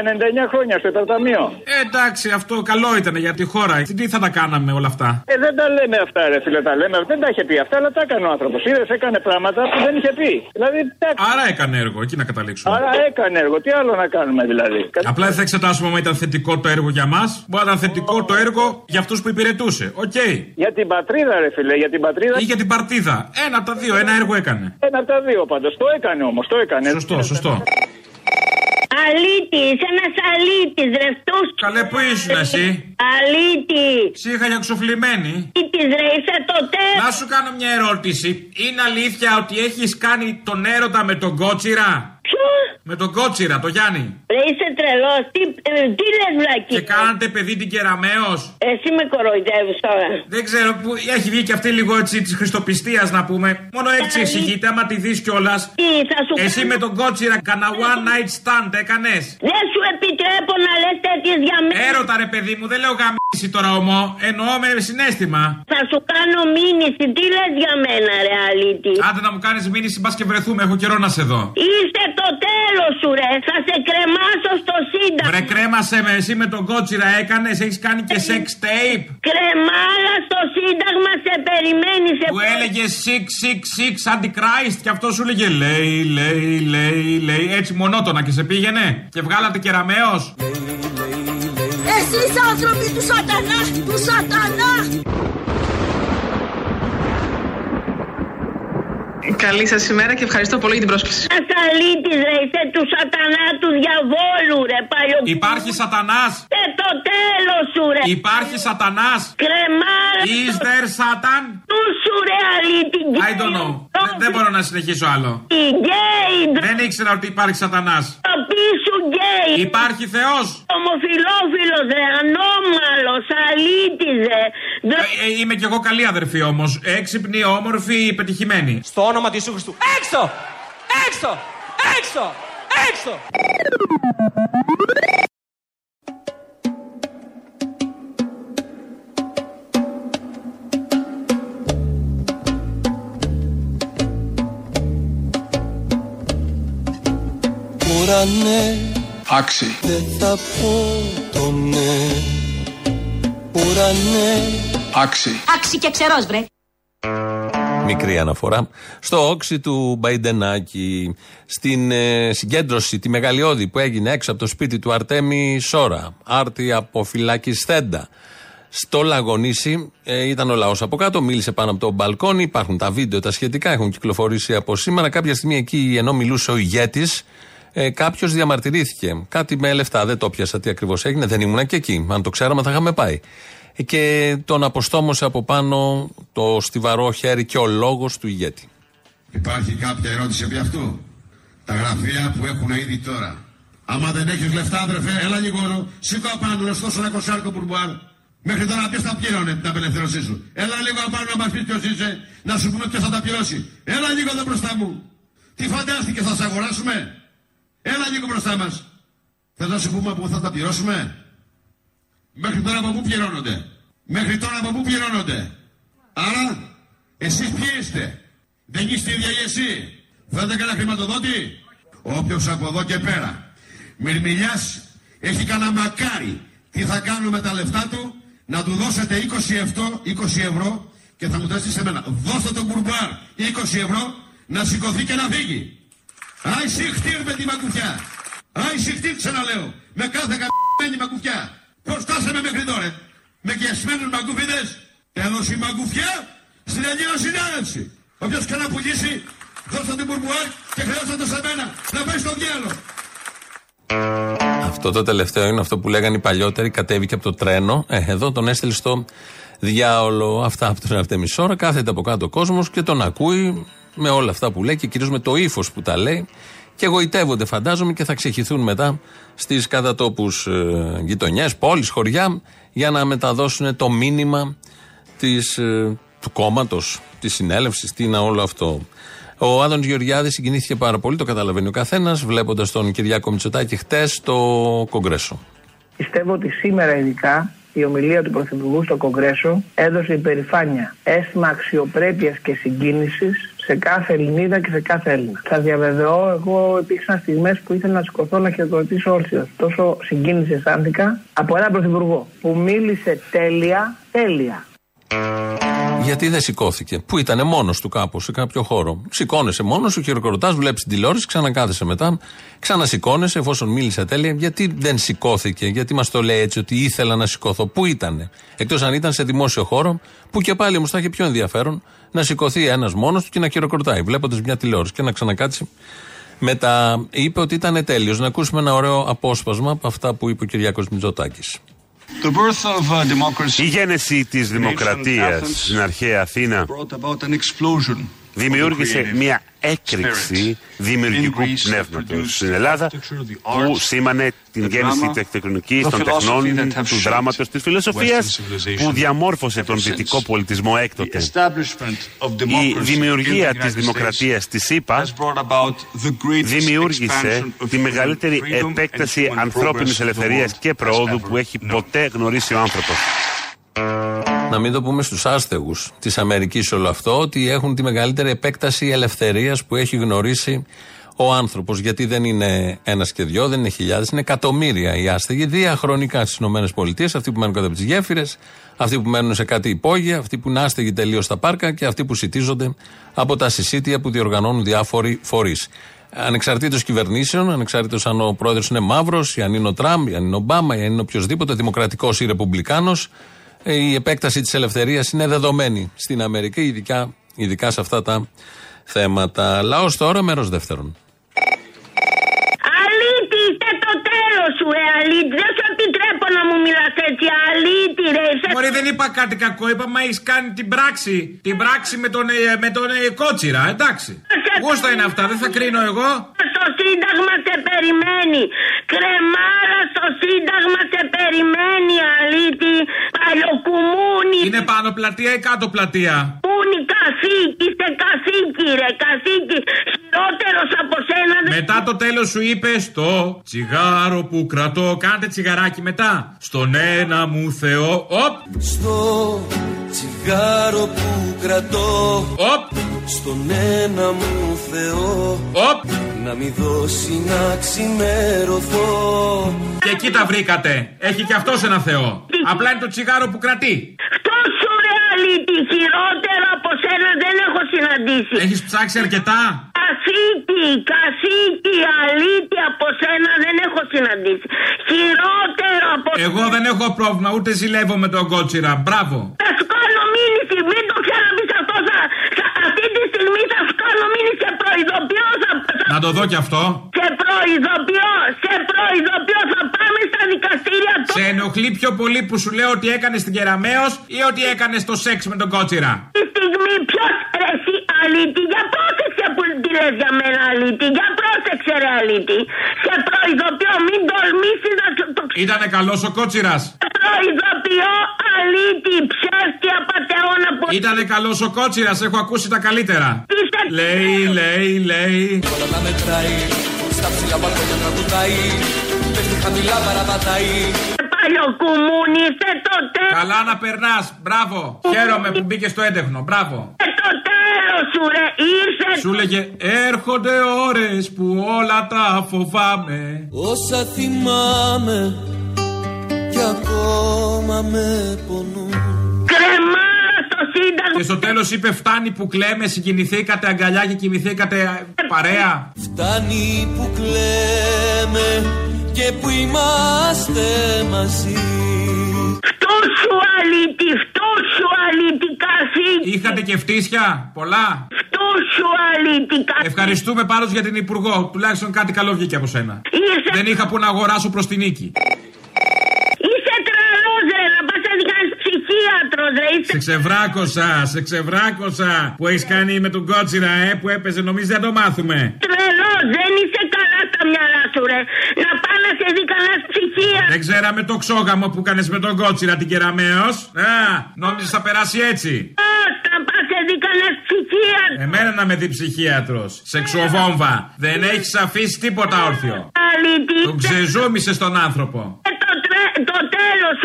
99 χρόνια στο υπερταμείο. Ε, εντάξει, αυτό καλό ήταν για τη χώρα. Τι θα τα κάναμε όλα αυτά; Ε, δεν τα λέμε αυτά, ρε φίλε, τα λέμε. Δεν τα είχε πει αυτά, αλλά τα έκανε ο άνθρωπος. Είδες, έκανε πράγματα που δεν είχε πει. Δηλαδή, τα... Άρα έκανε έργο, εκεί να καταλήξουμε. Άρα έκανε έργο. Τι άλλο να κάνουμε δηλαδή; Απλά δεν θα εξετάσουμε αν ήταν θετικό το έργο για μας. Μπορεί να ήταν θετικό το έργο για αυτούς που υπηρετούσε. Οκ. Για την πατρίδα, ρε φίλε, για την πατρίδα. Ή για την παρτίδα. Ένα από τα δύο, ένα έργο έκανε. Ένα από τα δύο πάντως. Το έκανε όμως, το έκανε. Σωστό, σωστό. Αλήτης, είσαι ένας αλήτης, ρευτός. Καλέ, πού ήσουν εσύ; Αλήτη. Σύγχα για ξοφλημένη. Αλήτης, ρε, είσαι το τέλο. Να σου κάνω μια ερώτηση. Είναι αλήθεια ότι έχεις κάνει τον έρωτα με τον Κότσιρα; Ποιο; Με τον Κότσιρα, το Γιάννη. Ρε, είσαι τρελός. Τι, ε, τι λες, βλακή. Και κάνατε παιδί την Κεραμαίο. Εσύ με κοροϊδεύεις τώρα. Δεν ξέρω, που έχει βγει και αυτή λίγο έτσι της χριστοπιστίας να πούμε. Μόνο έτσι εξηγείται, άμα τη δεις κιόλας. Τι, θα σου Εσύ με τον Κότσιρα, κανένα one night stand έκανες; Δεν σου επιτρέπω να λες τέτοιες για μένα. Έρωτα ρε παιδί μου, δεν λέω γαμίση τώρα ομό. Εννοώ με συνέστημα. Θα σου κάνω μήνυση. Τι λες για μένα, ρε, αλήτη; Άντε να μου κάνεις μήνυση, μπας και βρεθούμε. Έχω καιρό να σε δω. Είστε το τέλος σου, ρε. Θα σε κρεμάσω στο σύνταγμα. Βρε κρέμασε με εσύ με τον Κότσιρα έκανες, έχεις κάνει και sex tape. Κρεμάλα στο σύνταγμα σε περιμένει. Σε... Που έλεγε 666 Antichrist και αυτό σου έλεγε λέει, λέει, λέει, λέει. Έτσι μονότονα και σε πήγαινε. Και βγάλατε κεραμαίο. Εσείς άνθρωποι του σατανά, του σατανά. Καλή σας ημέρα και ευχαριστώ πολύ για την πρόσκληση. Ασαλίτης ρε, είσαι του σατανά του διαβόλου ρε, παλιό. Υπάρχει σατανάς. Και το τέλος σου ρε. Υπάρχει σατανάς. Κρεμάρα. Is there Satan? Του σου ρε αλήτη. I don't know. Δεν- Δεν μπορώ να συνεχίσω άλλο. Γκέι. Δεν ήξερα ότι υπάρχει σατανάς. Το πίσω γκέι. Υπάρχει Θεός. Ομοφιλόφιλος ρε, ανώμαλος, αλήτης ρε. Ε, ε, είμαι κι εγώ καλή αδερφή όμως. Έξυπνη, όμορφη, πετυχημένη. Στο όνομα του Ιησού Χριστού. Έξω! Έξω! Έξω! Έξω! Τώρα ναι, Oxy. δεν θα πω το ναι ουρανέ Άξι. Άξι και ξερός βρε. Μικρή αναφορά. Στο όξι του Μπαϊντενάκη, στην ε, συγκέντρωση, τη μεγαλειώδη που έγινε έξω από το σπίτι του Αρτέμι Σόρα, άρτη από φυλακισθέντα. Στο Λαγονίσι ε, ήταν ο λαός από κάτω, μίλησε πάνω από το μπαλκόνι. Υπάρχουν τα βίντεο, τα σχετικά έχουν κυκλοφορήσει από σήμερα. Κάποια στιγμή εκεί, ενώ μιλούσε ο ηγέτης, ε, κάποιος διαμαρτυρήθηκε. Κάτι με λεφτά, δεν το πιάσα τι ακριβώς έγινε, δεν ήμουν και εκεί. Αν το ξέραμε, θα είχαμε πάει. Ε, και τον αποστόμωσε από πάνω το στιβαρό χέρι και ο λόγος του ηγέτη. Υπάρχει κάποια ερώτηση επί αυτού; Τα γραφεία που έχουν ήδη τώρα. Άμα δεν έχεις λεφτά, αδερφέ, έλα λίγο. Σήκω απάνω, να στώσω ένα κοσάρκο μπουρμπουάρ. Μέχρι τώρα ποιος θα πλήρωνε την απελευθέρωσή σου; Έλα λίγο απάνω να μας πεις ποιος είσαι, να σου πούμε ποιος θα τα πληρώσει. Έλα λίγο εδώ μπροστά μου. Τι φαντάστηκες, θα σε αγοράσουμε; Έλα λίγο μπροστά μας. Θες να σου πούμε πού θα τα πληρώσουμε; Μέχρι τώρα από πού πληρώνονται; Μέχρι τώρα από πού πληρώνονται; Άρα, εσείς ποιοι είστε; Δεν είστε ίδια ή εσύ. Θέλετε κανένα χρηματοδότη; Όποιος από εδώ και πέρα μυρμηλιάς έχει κανένα μακάρι τι θα κάνουμε με τα λεφτά του να του δώσετε 20 ευρώ, 20 ευρώ και θα μου δώσει σε μένα. Δώστε τον κουρμπάρ 20 ευρώ να σηκωθεί και να φύγει. Άι συχτήρ με τη μακουφιά. Άι συχτήρ ξαναλέω. Με κάθε καμμένη μακουφιά. Πώς φτάσαμε μέχρι τώρα. Με κεσμένους μαγκούφιδες. Τέλος η μαγκουφιά στην Ελληνική συνέλευση. Όποιος και να πουλήσει, δώστε την μπουρμπουάρ και χρειάζεται σε μένα να πάει στο διάλογο. Αυτό το τελευταίο είναι αυτό που λέγανε οι παλιότεροι. Κατέβηκε από το τρένο. Ε, εδώ τον έστειλε στο διάολο. Αυτά από τον Αρτεμισόρα. Κάθεται από κάτω ο κόσμος και τον ακούει με όλα αυτά που λέει και κυρίως με το ύφος που τα λέει. Και εγωιτεύονται, φαντάζομαι, και θα ξεχυθούν μετά στις κατά τόπου ε, γειτονιές, πόλεις, χωριά, για να μεταδώσουν το μήνυμα της, ε, του κόμματος, της συνέλευσης, τι είναι όλο αυτό. Ο Άδων Γεωργιάδης συγκινήθηκε πάρα πολύ, το καταλαβαίνει ο καθένας, βλέποντας τον Κυριάκο Μητσοτάκη χτες στο Κογκρέσο. Πιστεύω ότι σήμερα ειδικά η ομιλία του Πρωθυπουργού στο Κογκρέσο έδωσε υπερηφάνεια, αίσθημα αξιοπρέπειας και συγκίνησης σε κάθε Ελληνίδα και σε κάθε Έλληνα. Θα διαβεβαιώ, εγώ υπήρξαν στιγμές που ήθελα να σηκωθώ να χειροκροτήσω όρθιο. Τόσο συγκίνηση αισθάνθηκα από έναν Πρωθυπουργό που μίλησε τέλεια, τέλεια. Γιατί δεν σηκώθηκε; Πού ήταν μόνος του κάπου, σε κάποιο χώρο. Σηκώνεσαι μόνος σου, χειροκροτάς, βλέπεις την τηλεόραση, ξανακάθεσαι μετά, ξανασηκώνεσαι εφόσον μίλησε τέλεια. Γιατί δεν σηκώθηκε, γιατί μας το λέει έτσι ότι ήθελα να σηκωθώ; Πού ήταν. Εκτός αν ήταν σε δημόσιο χώρο, που και πάλι όμως θα είχε πιο ενδιαφέρον να σηκωθεί ένας μόνος του και να χειροκροτάει, βλέποντας μια τηλεόραση και να ξανακάτσει. Μετά είπε ότι ήταν τέλειος. Να ακούσουμε ένα ωραίο απόσπασμα από αυτά που είπε ο Κυριάκος Μητσοτάκης. Η γένεση της δημοκρατίας στην αρχαία Αθήνα δημιούργησε μια έκρηξη δημιουργικού πνεύματος στην Ελλάδα που σήμανε την γέννηση τεκτονικής των τεχνών, του δράματος, της φιλοσοφίας που διαμόρφωσε τον δυτικό πολιτισμό έκτοτε. Η δημιουργία της δημοκρατίας της ΣΥΠΑ δημιούργησε τη μεγαλύτερη επέκταση ανθρώπινης ελευθερίας και προόδου που έχει ποτέ γνωρίσει ο άνθρωπος. Να μην το πούμε στους άστεγους της Αμερικής όλο αυτό, ότι έχουν τη μεγαλύτερη επέκταση ελευθερίας που έχει γνωρίσει ο άνθρωπος. Γιατί δεν είναι ένας και δυο, δεν είναι χιλιάδες, είναι εκατομμύρια οι άστεγοι διαχρονικά στις ΗΠΑ. Αυτοί που μένουν κάτω από τις γέφυρες, αυτοί που μένουν σε κάτι υπόγεια, αυτοί που είναι άστεγοι τελείως στα πάρκα και αυτοί που σητίζονται από τα συσίτια που διοργανώνουν διάφοροι φορείς. Ανεξαρτήτως κυβερνήσεων, ανεξαρτήτως αν ο πρόεδρος είναι μαύρος, ή αν είναι ο Τραμπ, ή αν είναι ο Ομπάμα, ή αν είναι οποιοδήποτε δημοκρατικός ή ρεπουμπλικάνος, ε, η επέκταση της ελευθερίας είναι δεδομένη στην Αμερική, ειδικά, ειδικά σε αυτά τα θέματα. Λαός τώρα, μέρος δεύτερον. Αλήτη, είστε το τέλος σου, ε, αλήτη. Δεν σου επιτρέπω να μου μιλάς έτσι, αλήτη, ρε. Είσαι... Μωρή δεν είπα κάτι κακό, είπα μα έχεις κάνει την πράξη. Την πράξη με τον, ε, με τον ε, κότσιρα, εντάξει. Γούστα είναι αυτά, δεν θα κρίνω εγώ. Στο Σύνταγμα σε περιμένει. Κρεμάρα στο Σύνταγμα σε περιμένει, αλήτη. Παλιοκουμούνι. Είναι πάνω πλατεία ή κάτω πλατεία; Πούνι καθήκη, είστε καθήκη, ρε, καθήκη. Χειρότερος από σένα δεν. Μετά το τέλος σου είπες το τσιγάρο που κρατώ. Κάντε τσιγαράκι μετά. Στον ένα μου Θεό. Οπ. Στο τσιγάρο που κρατώ Οπ. στον ένα μου Θεό να μη δώσει να ξημερωθώ. Και εκεί τα βρήκατε. Έχει και αυτός ένα Θεό. Απλά είναι το τσιγάρο που κρατεί. Αυτό σου ρε αλήτη, χειρότερο από σένα δεν έχω συναντήσει. Έχεις ψάξει αρκετά; Κασίτη, κασίτη, αλήτη από σένα δεν έχω συναντήσει. Χειρότερο από Εγώ δεν έχω πρόβλημα, ούτε ζηλεύω με τον κότσιρα. Μπράβο. Θα σου κάνω μήνυση, μην το ξαναπείς αυτό. Θα, θα, αυτή τη στιγμή θα σου κάνω μήνυση και προειδοποιώ. Θα, Να το δω κι αυτό. σε προειδοποιώ, σε προειδοποιώ. Θα πάμε στα δικαστήρια Σε ενοχλεί πιο πολύ που σου λέω ότι έκανες την Κεραμέως ή ότι έκανες το σεξ με τον κότσιρα; Τη στιγμή ποιος ρε εσύ αλήτη, για πρόσεξε που τη λες για μένα αλήτη, για πρόσεξε ρε αλήτη. Σε προειδοποιώ, μην τολμήσεις να σου το Ήτανε καλός ο κότσιρας; προειδοποιώ αλήτη, ψεύτη απαταιώνα που... Ήτανε καλός ο κότσιρας, έχω ακούσει τα καλύτερα. Λέει, λέει, λέει. Όλα τα μετράει, στα ψηλά μπαλκόνια τραγουδάει, πέφτει χαμηλά παραπατάει. Παλιοκουμούνι, είστε το τέλος. Καλά να περνάς, μπράβο. Χαίρομαι που μπήκες στο έντεχνο, μπράβο. Ε, το τέλος σου ρε, ήρθε Σου λέγε έρχονται ώρες που όλα τα φοβάμαι. Όσα θυμάμαι κι ακόμα με πονούν. κρεμάρα στο σύνταγμα. Και στο τέλος είπε φτάνει που κλαίμε, συγκινηθήκατε αγκαλιά και κοιμηθήκατε παρέα. Φτάνει που κλαίμε και που είμαστε μαζί. Αυτό σου αλήτη, αυτό σου αλήτη καθήκη. Είχατε και φτύσια, πολλά. Αυτό σου αλήτη καθήκη. Ευχαριστούμε πάντως για την Υπουργό. Τουλάχιστον κάτι καλό βγήκε από σένα. Ήρθε. Δεν είχα που να αγοράσω προς την νίκη. Είσαι τρελός ρε, να πας να κάνεις ψυχίατρος ρε, είσαι Σε ξεβράκωσα, σε ξεβράκωσα που έχεις κάνει με τον κότσιρα, ε, που έπαιζε. Νομίζω δεν το μάθουμε; τρελός, δεν είσαι καλά στα μυαλά σου ρε. Να πάει να σε δει κανένας ψυχίατρος. Δεν ξέραμε το ξόγαμο που κάνεις με τον κότσιρα την Κεραμέως. Α, νόμιζες θα περάσει έτσι; Να πάει σε δει κανένας ψυχίατρος. Εμένα να με δει ψυχίατρος. Σεξουοβόμβα. Δεν έχεις αφήσει τίποτα όρθιο. Αλήτη, Τον ξεζούμισες τον άνθρωπο. Ε, το, τρε, το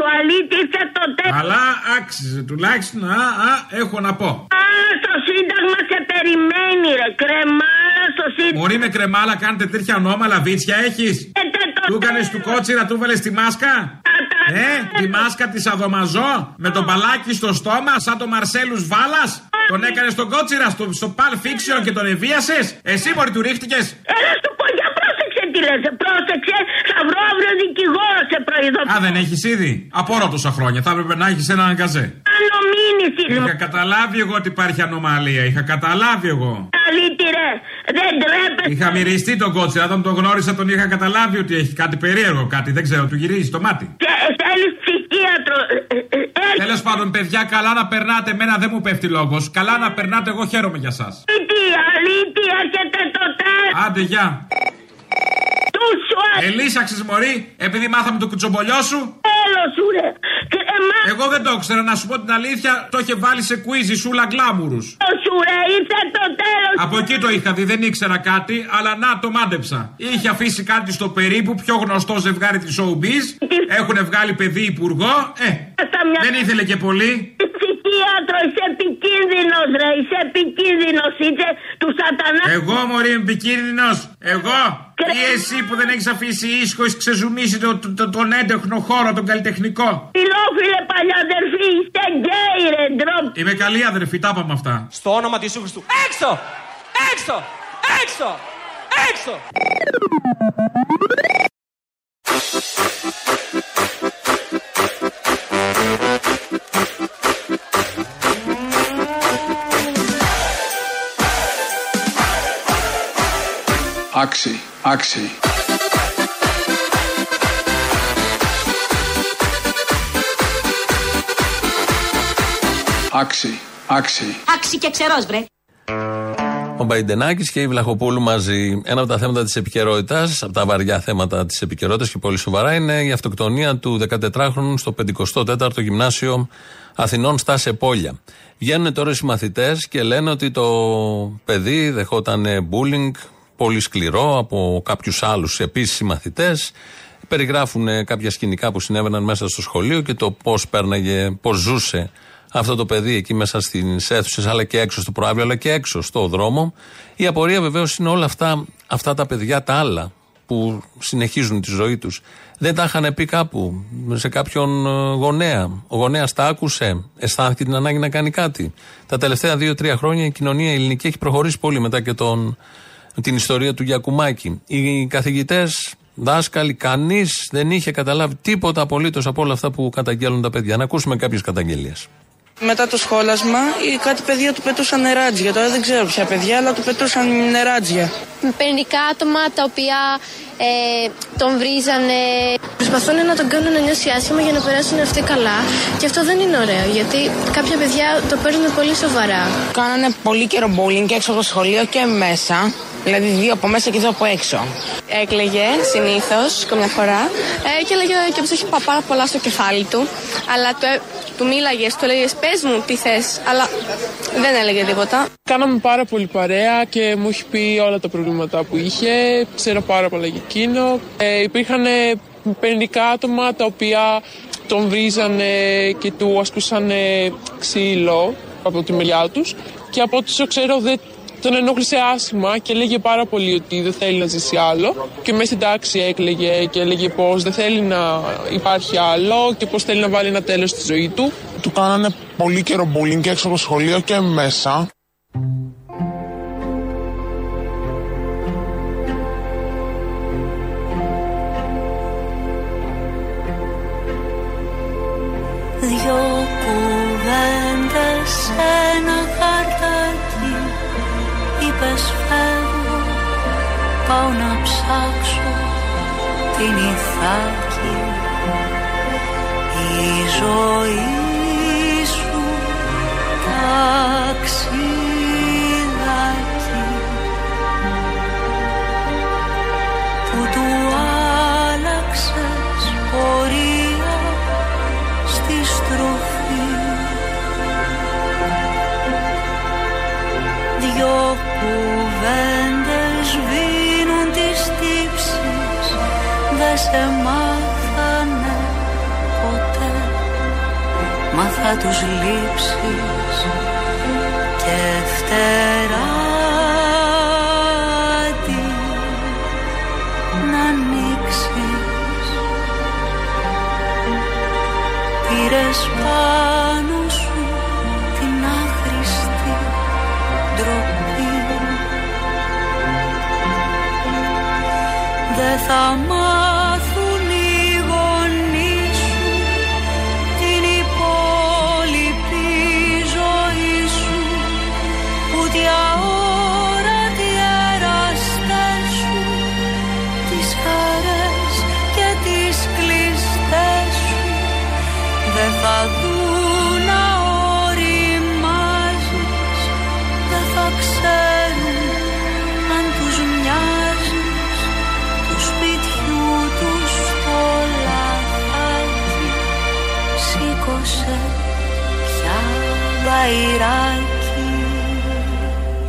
τέλος σου αλήτη, είσαι το τέλος. Αλλά άξιζε τουλάχιστον. Α, α, έχω να πω. Α, στο σύνταγμα σε περιμένει ρε, κρεμάρα στο σύνταγμα. Μωρή με κρεμάλα κάνετε τέτοια ονόματα, βίτσια έχεις; Ε, τε, το Του έκανες του κότσιρα, του βάλες τη μάσκα; Ε, τη μάσκα της Αδομαζό με τον μπαλάκι στο στόμα, σαν το Μαρσέλους Βάλας; Τον έκανες στον κότσιρα, στο, στο Pulp Fiction και τον ευίασε. Εσύ μωρή του ρίχτηκες; Έλα σου πω, για πρόσεξε τι λες, πρόσεξε, θα βρω αύριο δικηγόρο σε προειδοποιώ. Α, δεν έχεις ήδη; Απορώ τόσα χρόνια. Θα έπρεπε να έχεις έναν αγκαζέ. Κάνω μήνυση. Είχα καταλάβει εγώ ότι υπάρχει ανομαλία. Είχα καταλάβει εγώ. Αλήτη ρε, δεν τρέπεσαι. Είχα μυριστεί τον κότσιρα. Όταν τον γνώρισα, τον είχα καταλάβει ότι έχει κάτι περίεργο. Κάτι δεν ξέρω, του γυρίζει το μάτι. Και θέλεις ψυχίατρο. ε, ε, ε, Τέλος πάντων, παιδιά, καλά να περνάτε. Εμένα δεν μου πέφτει λόγος. Καλά να περνάτε, εγώ χαίρομαι για σας. Αλήτη, αλήτη, έρχεται το τέλος. Άντε, γεια. Του σου Ελίσαξες μωρή, επειδή μάθαμε το κουτσομπολιό σου. τέλος σου ρε. Και εμάς Εγώ δεν το ήξερα, να σου πω την αλήθεια, το είχε βάλει σε quiz η σούλα γκλάμουρους. σου ρε, ήρθε το τέλος. Από εκεί το είχα δει, δεν ήξερα κάτι, αλλά να το μάντεψα. Είχε αφήσει κάτι στο περίπου, πιο γνωστό ζευγάρι της Showbiz. Έχουν βγάλει παιδί υπουργό. Ε, δεν ήθελε και πολύ. Ψυχίατρο, είσαι επικίνδυνος ρε, είσαι επικίνδυνος, είσαι τους σατανά. Εγώ μωρή είμαι επικίνδυνος. Εγώ. Ή εσύ που δεν έχεις αφήσει ίσχο, έχει ξεζουμίσει το, το- το- τον έντεχνο χώρο, τον καλλιτεχνικό. Φιλόφιλε παλιαδερφή, είστε γκέι ρε, ντροπ. Είμαι καλή αδερφή, τα είπαμε αυτά. Στο όνομα του Ιησού Χριστού. Έξω! Έξω! Έξω! Έξω! Oxy, oxy. Oxy, oxy. Άξι και ξερός βρε. Ο Μπαϊντενάκης και η Βλαχοπούλου μαζί. Ένα από τα θέματα της επικαιρότητας, από τα βαριά θέματα της επικαιρότητας και πολύ σοβαρά, είναι η αυτοκτονία του 14χρονου στο 54ο Γυμνάσιο Αθηνών στα Σεπόλια. Βγαίνουν τώρα οι μαθητέ και λένε ότι το παιδί δεχόταν bullying πολύ σκληρό από κάποιους άλλους επίσης μαθητές. Περιγράφουν κάποια σκηνικά που συνέβαιναν μέσα στο σχολείο και το πώς πέρναγε, πώς ζούσε αυτό το παιδί εκεί μέσα στις αίθουσες, αλλά και έξω στο προάβλιο, αλλά και έξω στο δρόμο. Η απορία βεβαίως είναι όλα αυτά, αυτά τα παιδιά τα άλλα που συνεχίζουν τη ζωή τους. Δεν τα είχαν πει κάπου, σε κάποιον ε, γονέα. Ο γονέας τα άκουσε, αισθάνθηκε την ανάγκη να κάνει κάτι. Τα τελευταία δύο-τρία χρόνια η κοινωνία ελληνική έχει προχωρήσει πολύ μετά και τον, την ιστορία του Γιακουμάκη. Οι καθηγητές, δάσκαλοι, κανείς δεν είχε καταλάβει τίποτα απολύτως από όλα αυτά που καταγγέλνουν τα παιδιά. Να ακούσουμε κάποιες καταγγελίες. Μετά το σχόλασμα, κάτι παιδιά του πετούσαν νεράτζια. Τώρα δεν ξέρω ποια παιδιά, αλλά του πετούσαν νεράτζια. Με πενικά άτομα τα οποία ε, τον βρίζανε. Προσπαθούν να τον κάνουν να νιώσει άσχημα για να περάσουν αυτοί καλά. Και αυτό δεν είναι ωραίο, γιατί κάποια παιδιά το παίρνουν πολύ σοβαρά. Κάνανε πολύ καιρό bowling και έξω από το σχολείο και μέσα. Δηλαδή δύο από μέσα και δύο από έξω. Έκλαιγε συνήθως, καμιά φορά. Ε, και έλεγε και πω έχει πάρα πολλά στο κεφάλι του. Αλλά το, του μίλαγες, του έλεγες πες μου τι θες. Αλλά δεν έλεγε τίποτα. Κάναμε πάρα πολύ παρέα και μου έχει πει όλα τα προβλήματα που είχε. Ξέρω πάρα πολλά για εκείνο. Ε, υπήρχαν πενικά άτομα τα οποία τον βρίζανε και του ασκούσαν ξύλο από τη μεριά τους. Και από ό,τι ξέρω δεν τον ενόχλησε άσχημα και έλεγε πάρα πολύ ότι δεν θέλει να ζήσει άλλο. Και μέσα στην τάξη έκλαιγε και έλεγε πως δεν θέλει να υπάρχει άλλο και πως θέλει να βάλει ένα τέλος στη ζωή του. Του κάνανε πολύ καιρό bullying και έξω από το σχολείο και μέσα. Δυο κουβέντες σε ένα χαρτάκι Είπες φεύγω, πάω να ψάξω την Ιθάκη. Η ζωή σου ταξιδάκι που του άλλαξες πορεία στη στροφή Δυο σε μάθανε ποτέ. Μα θα τους λείψεις και φτερά να ανοίξεις. Πήρες πάνω σου την άχρηστη ντροπή. Δεν θα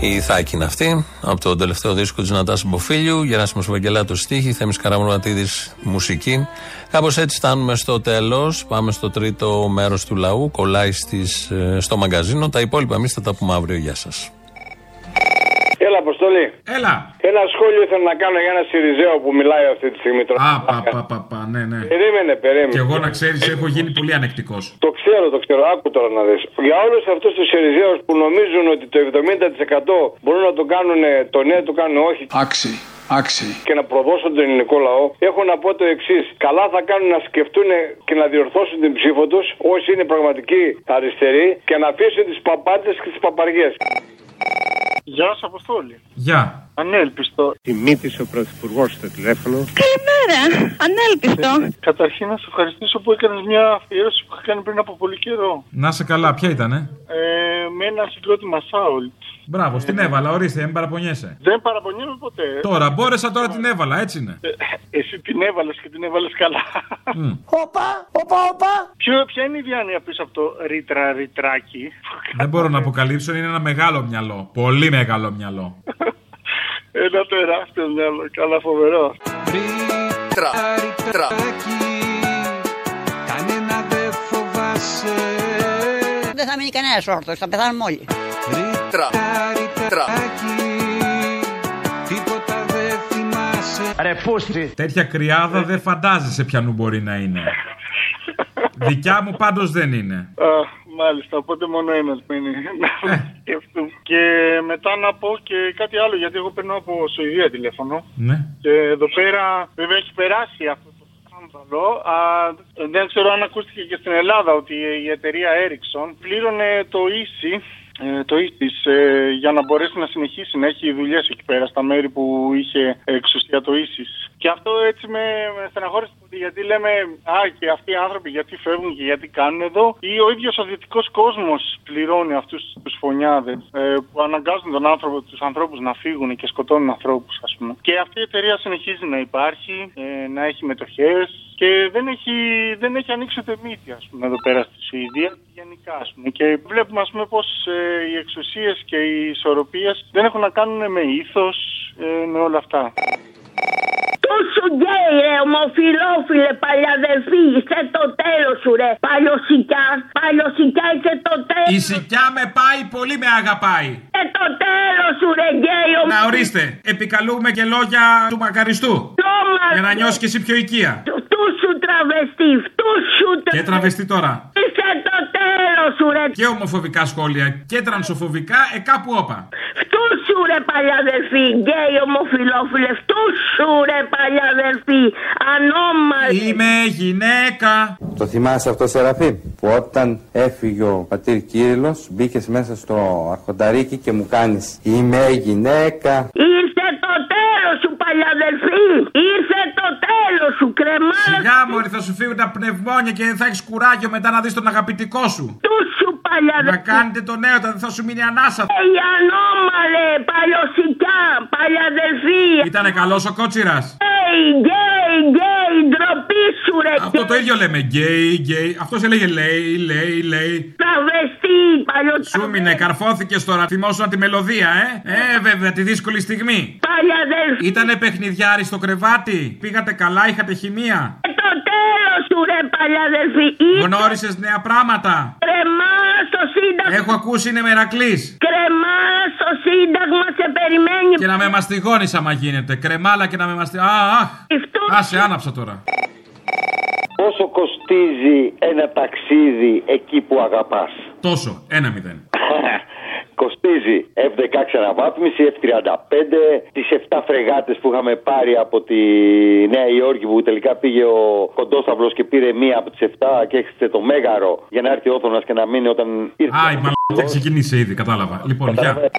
Η Ιθάκη είναι αυτή, από το τελευταίο δίσκο της Νατάσα Μποφίλιου, Γεράσιμος Βαγγελάτο στίχη, Θέμης Καραμονατίδη μουσική. Κάπως έτσι φτάνουμε στο τέλος. Πάμε στο τρίτο μέρος του λαού. Κολλάει στις, ε, στο μαγκαζίνο. Τα υπόλοιπα εμείς θα τα πούμε αύριο. Γεια σας. Έλα, Αποστολή. Έλα. Ένα σχόλιο ήθελα να κάνω για ένα Σιριζέο που μιλάει αυτή τη στιγμή. Τώρα. Α, πα, πα, πα, πα, ναι, ναι. Περίμενε, περίμενε. Και εγώ να ξέρεις, έχω γίνει πολύ ανεκτικός. Το ξέρω, το ξέρω. Άκου τώρα να δεις. Για όλους αυτούς τους Σιριζέους που νομίζουν ότι το 70% μπορούν να το κάνουν, το ναι το κάνουν όχι. Άξι. Άξι. Και να προδώσουν τον ελληνικό λαό, έχω να πω το εξής. Καλά θα κάνουν να σκεφτούν και να διορθώσουν την ψήφο τους, όσοι είναι πραγματικοί αριστεροί, και να αφήσουν τις παπάντες και τις παπαριές. Γεια σας, Αποστόλη. Γεια. Ανέλπιστο. Τιμήτησε ο Πρωθυπουργός στο τηλέφωνο. Καλημέρα. Ανέλπιστο. Καταρχήν να σε ευχαριστήσω που έκανες μια αφιέρωση που είχα κάνει πριν από πολύ καιρό. Να σε καλά, ποια ήτανε; Ε, με ένα συγκρότημα Σάουλτ. Μπράβο, στην έβαλα, ορίστε, μην παραπονιέσαι. Δεν παραπονιέμαι ποτέ. Τώρα, μπόρεσα, τώρα την έβαλα, έτσι είναι. Ε, εσύ την έβαλες και την έβαλες καλά. Όπα, όπα, όπα. Ποιο, ποια είναι η διάνοια πίσω από το ρήτρα ρητράκι; Δεν μπορώ να αποκαλύψω, είναι ένα μεγάλο μυαλό. Πολύ μεγάλο μυαλό. Ένα τεράστιο μυαλό, καλά φοβερό. Ρήτρα, ρητράκι, κανένα δεν φοβάσαι. Δεν θα μείνει κανένας όρθιος. Θα πεθάνουμε όλοι. Ρήτρα. Τίποτα δεν θυμάσαι. Ρε φούστη. Τέτοια κρυάδα δεν φαντάζεσαι ποιανού μπορεί να είναι. Δικιά μου πάντως δεν είναι. Α, μάλιστα, οπότε μόνο ένας μένει να σκεφτούμε. Και μετά να πω και κάτι άλλο, γιατί εγώ παίρνω από Σουηδία τηλέφωνο. Ναι. Και εδώ πέρα βέβαια έχει περάσει αυτό το σκάνδαλο. Α, δεν ξέρω αν ακούστηκε και στην Ελλάδα ότι η εταιρεία Ericsson πλήρωνε το ίση ε, το ίσις ε, για να μπορέσει να συνεχίσει να έχει δουλειές εκεί πέρα στα μέρη που είχε εξουσία το ίσις. Και αυτό έτσι με, με στεναχώρησε πολύ γιατί λέμε Α, και αυτοί οι άνθρωποι γιατί φεύγουν και γιατί κάνουν εδώ. Ή ο ίδιος ο δυτικός κόσμος πληρώνει αυτούς τους φωνιάδες ε, που αναγκάζουν τον άνθρωπο, τους ανθρώπους να φύγουν και σκοτώνουν ανθρώπους ας πούμε. Και αυτή η εταιρεία συνεχίζει να υπάρχει, ε, να έχει μετοχές και δεν έχει, δεν έχει ανοίξει ούτε μύτη ας πούμε εδώ πέρα στη Σουηδία γενικά ας πούμε. Και βλέπουμε ας πούμε πως ε, οι εξουσίες και οι ισορροπίες δεν έχουν να κάνουν με ήθος, ε, με όλα αυτά. Τόσο γκέι ρε ομοφιλόφιλε παλιαδελφή Είσαι το τέλος σου ρε Παλιοσικιά Παλιοσικιά είσαι το τέλος Η σικιά με πάει, πολύ με αγαπάει. Είσαι το τέλος σου ρε γκέι Να ορίστε, επικαλούμε και λόγια του μακαριστού. Για να νιώσεις και εσύ πιο οικία. Φτού σου τραβεστή Φτού σου Και τραβεστεί τώρα. Είσαι το τέλος σου ρε Και ομοφοβικά σχόλια και τρανσοφοβικά, ε κάπου όπα. Φτού σου ρε παλιαδελφή Γκέι ομοφιλόφιλες Φτού σου ρε παλιαδελφή Ανώμαλη Είμαι γυναίκα. Το θυμάσαι αυτό, Σεραφείμ, που όταν έφυγε ο πατήρ Κύριλλος μπήκες μέσα στο αρχονταρίκι και μου κάνεις «Είμαι γυναίκα». Ήρθε το τέλος σου παλιαδελφή Ήρθε το τέλος σου κρεμάλα Σιγά μωρή θα σου φύγουν τα πνευμόνια και δεν θα έχεις κουράγιο μετά να δεις τον αγαπητικό σου. Του σου παλιαδελφή Να κάνετε τον νέο, δεν θα σου μείνει ανάσα. Ει ανώμαλε παλιοσικιά Παλιαδελφή Ήτανε καλός ο κότσιρας. Γκέι γκέι γκέι Ντροπή σου ρε Αυτό το ίδιο λέμε. Γκέι, γκέι. Αυτό έλεγε λέει, λέει, λέει. Τραβεστή παλιοσικιά Σου μείνε, καρφώθηκες τώρα. Θυμόσουνα τη μελωδία, ε. Ε, βέβαια, τη δύσκολη στιγμή. Παλιαδελφή Ήτανε παιχνιδιάρι στο κρεβάτι. Πήγατε καλά, είχατε χημεία. Το τέλος σου ρε παλιαδελφή Ήρθε Γνώρισες νέα πράγματα; κρεμάς στο σύνταγμα Έχω ακούσει είναι μερακλής. Κρεμάς στο σύνταγμα σε περιμένει Και να με μαστιγώνεις άμα γίνεται. Κρεμάλα και να με μαστιγώνει. Α, αχ. Άσε, άναψα τώρα. Πόσο κοστίζει ένα ταξίδι εκεί που αγαπάς; Τόσο. Ένα μηδέν. Κοστίζει F16 αναβάθμιση, F35, τις 7 φρεγάτες που είχαμε πάρει από τη Νέα Υόρκη που τελικά πήγε ο Κοντόσταυλος και πήρε μία από τις 7 και έχετε το Μέγαρο για να έρθει ο Όθωνας και να μείνει όταν ήρθε. Α, η μαλακία ξεκινήσει ήδη, κατάλαβα. Λοιπόν, γεια.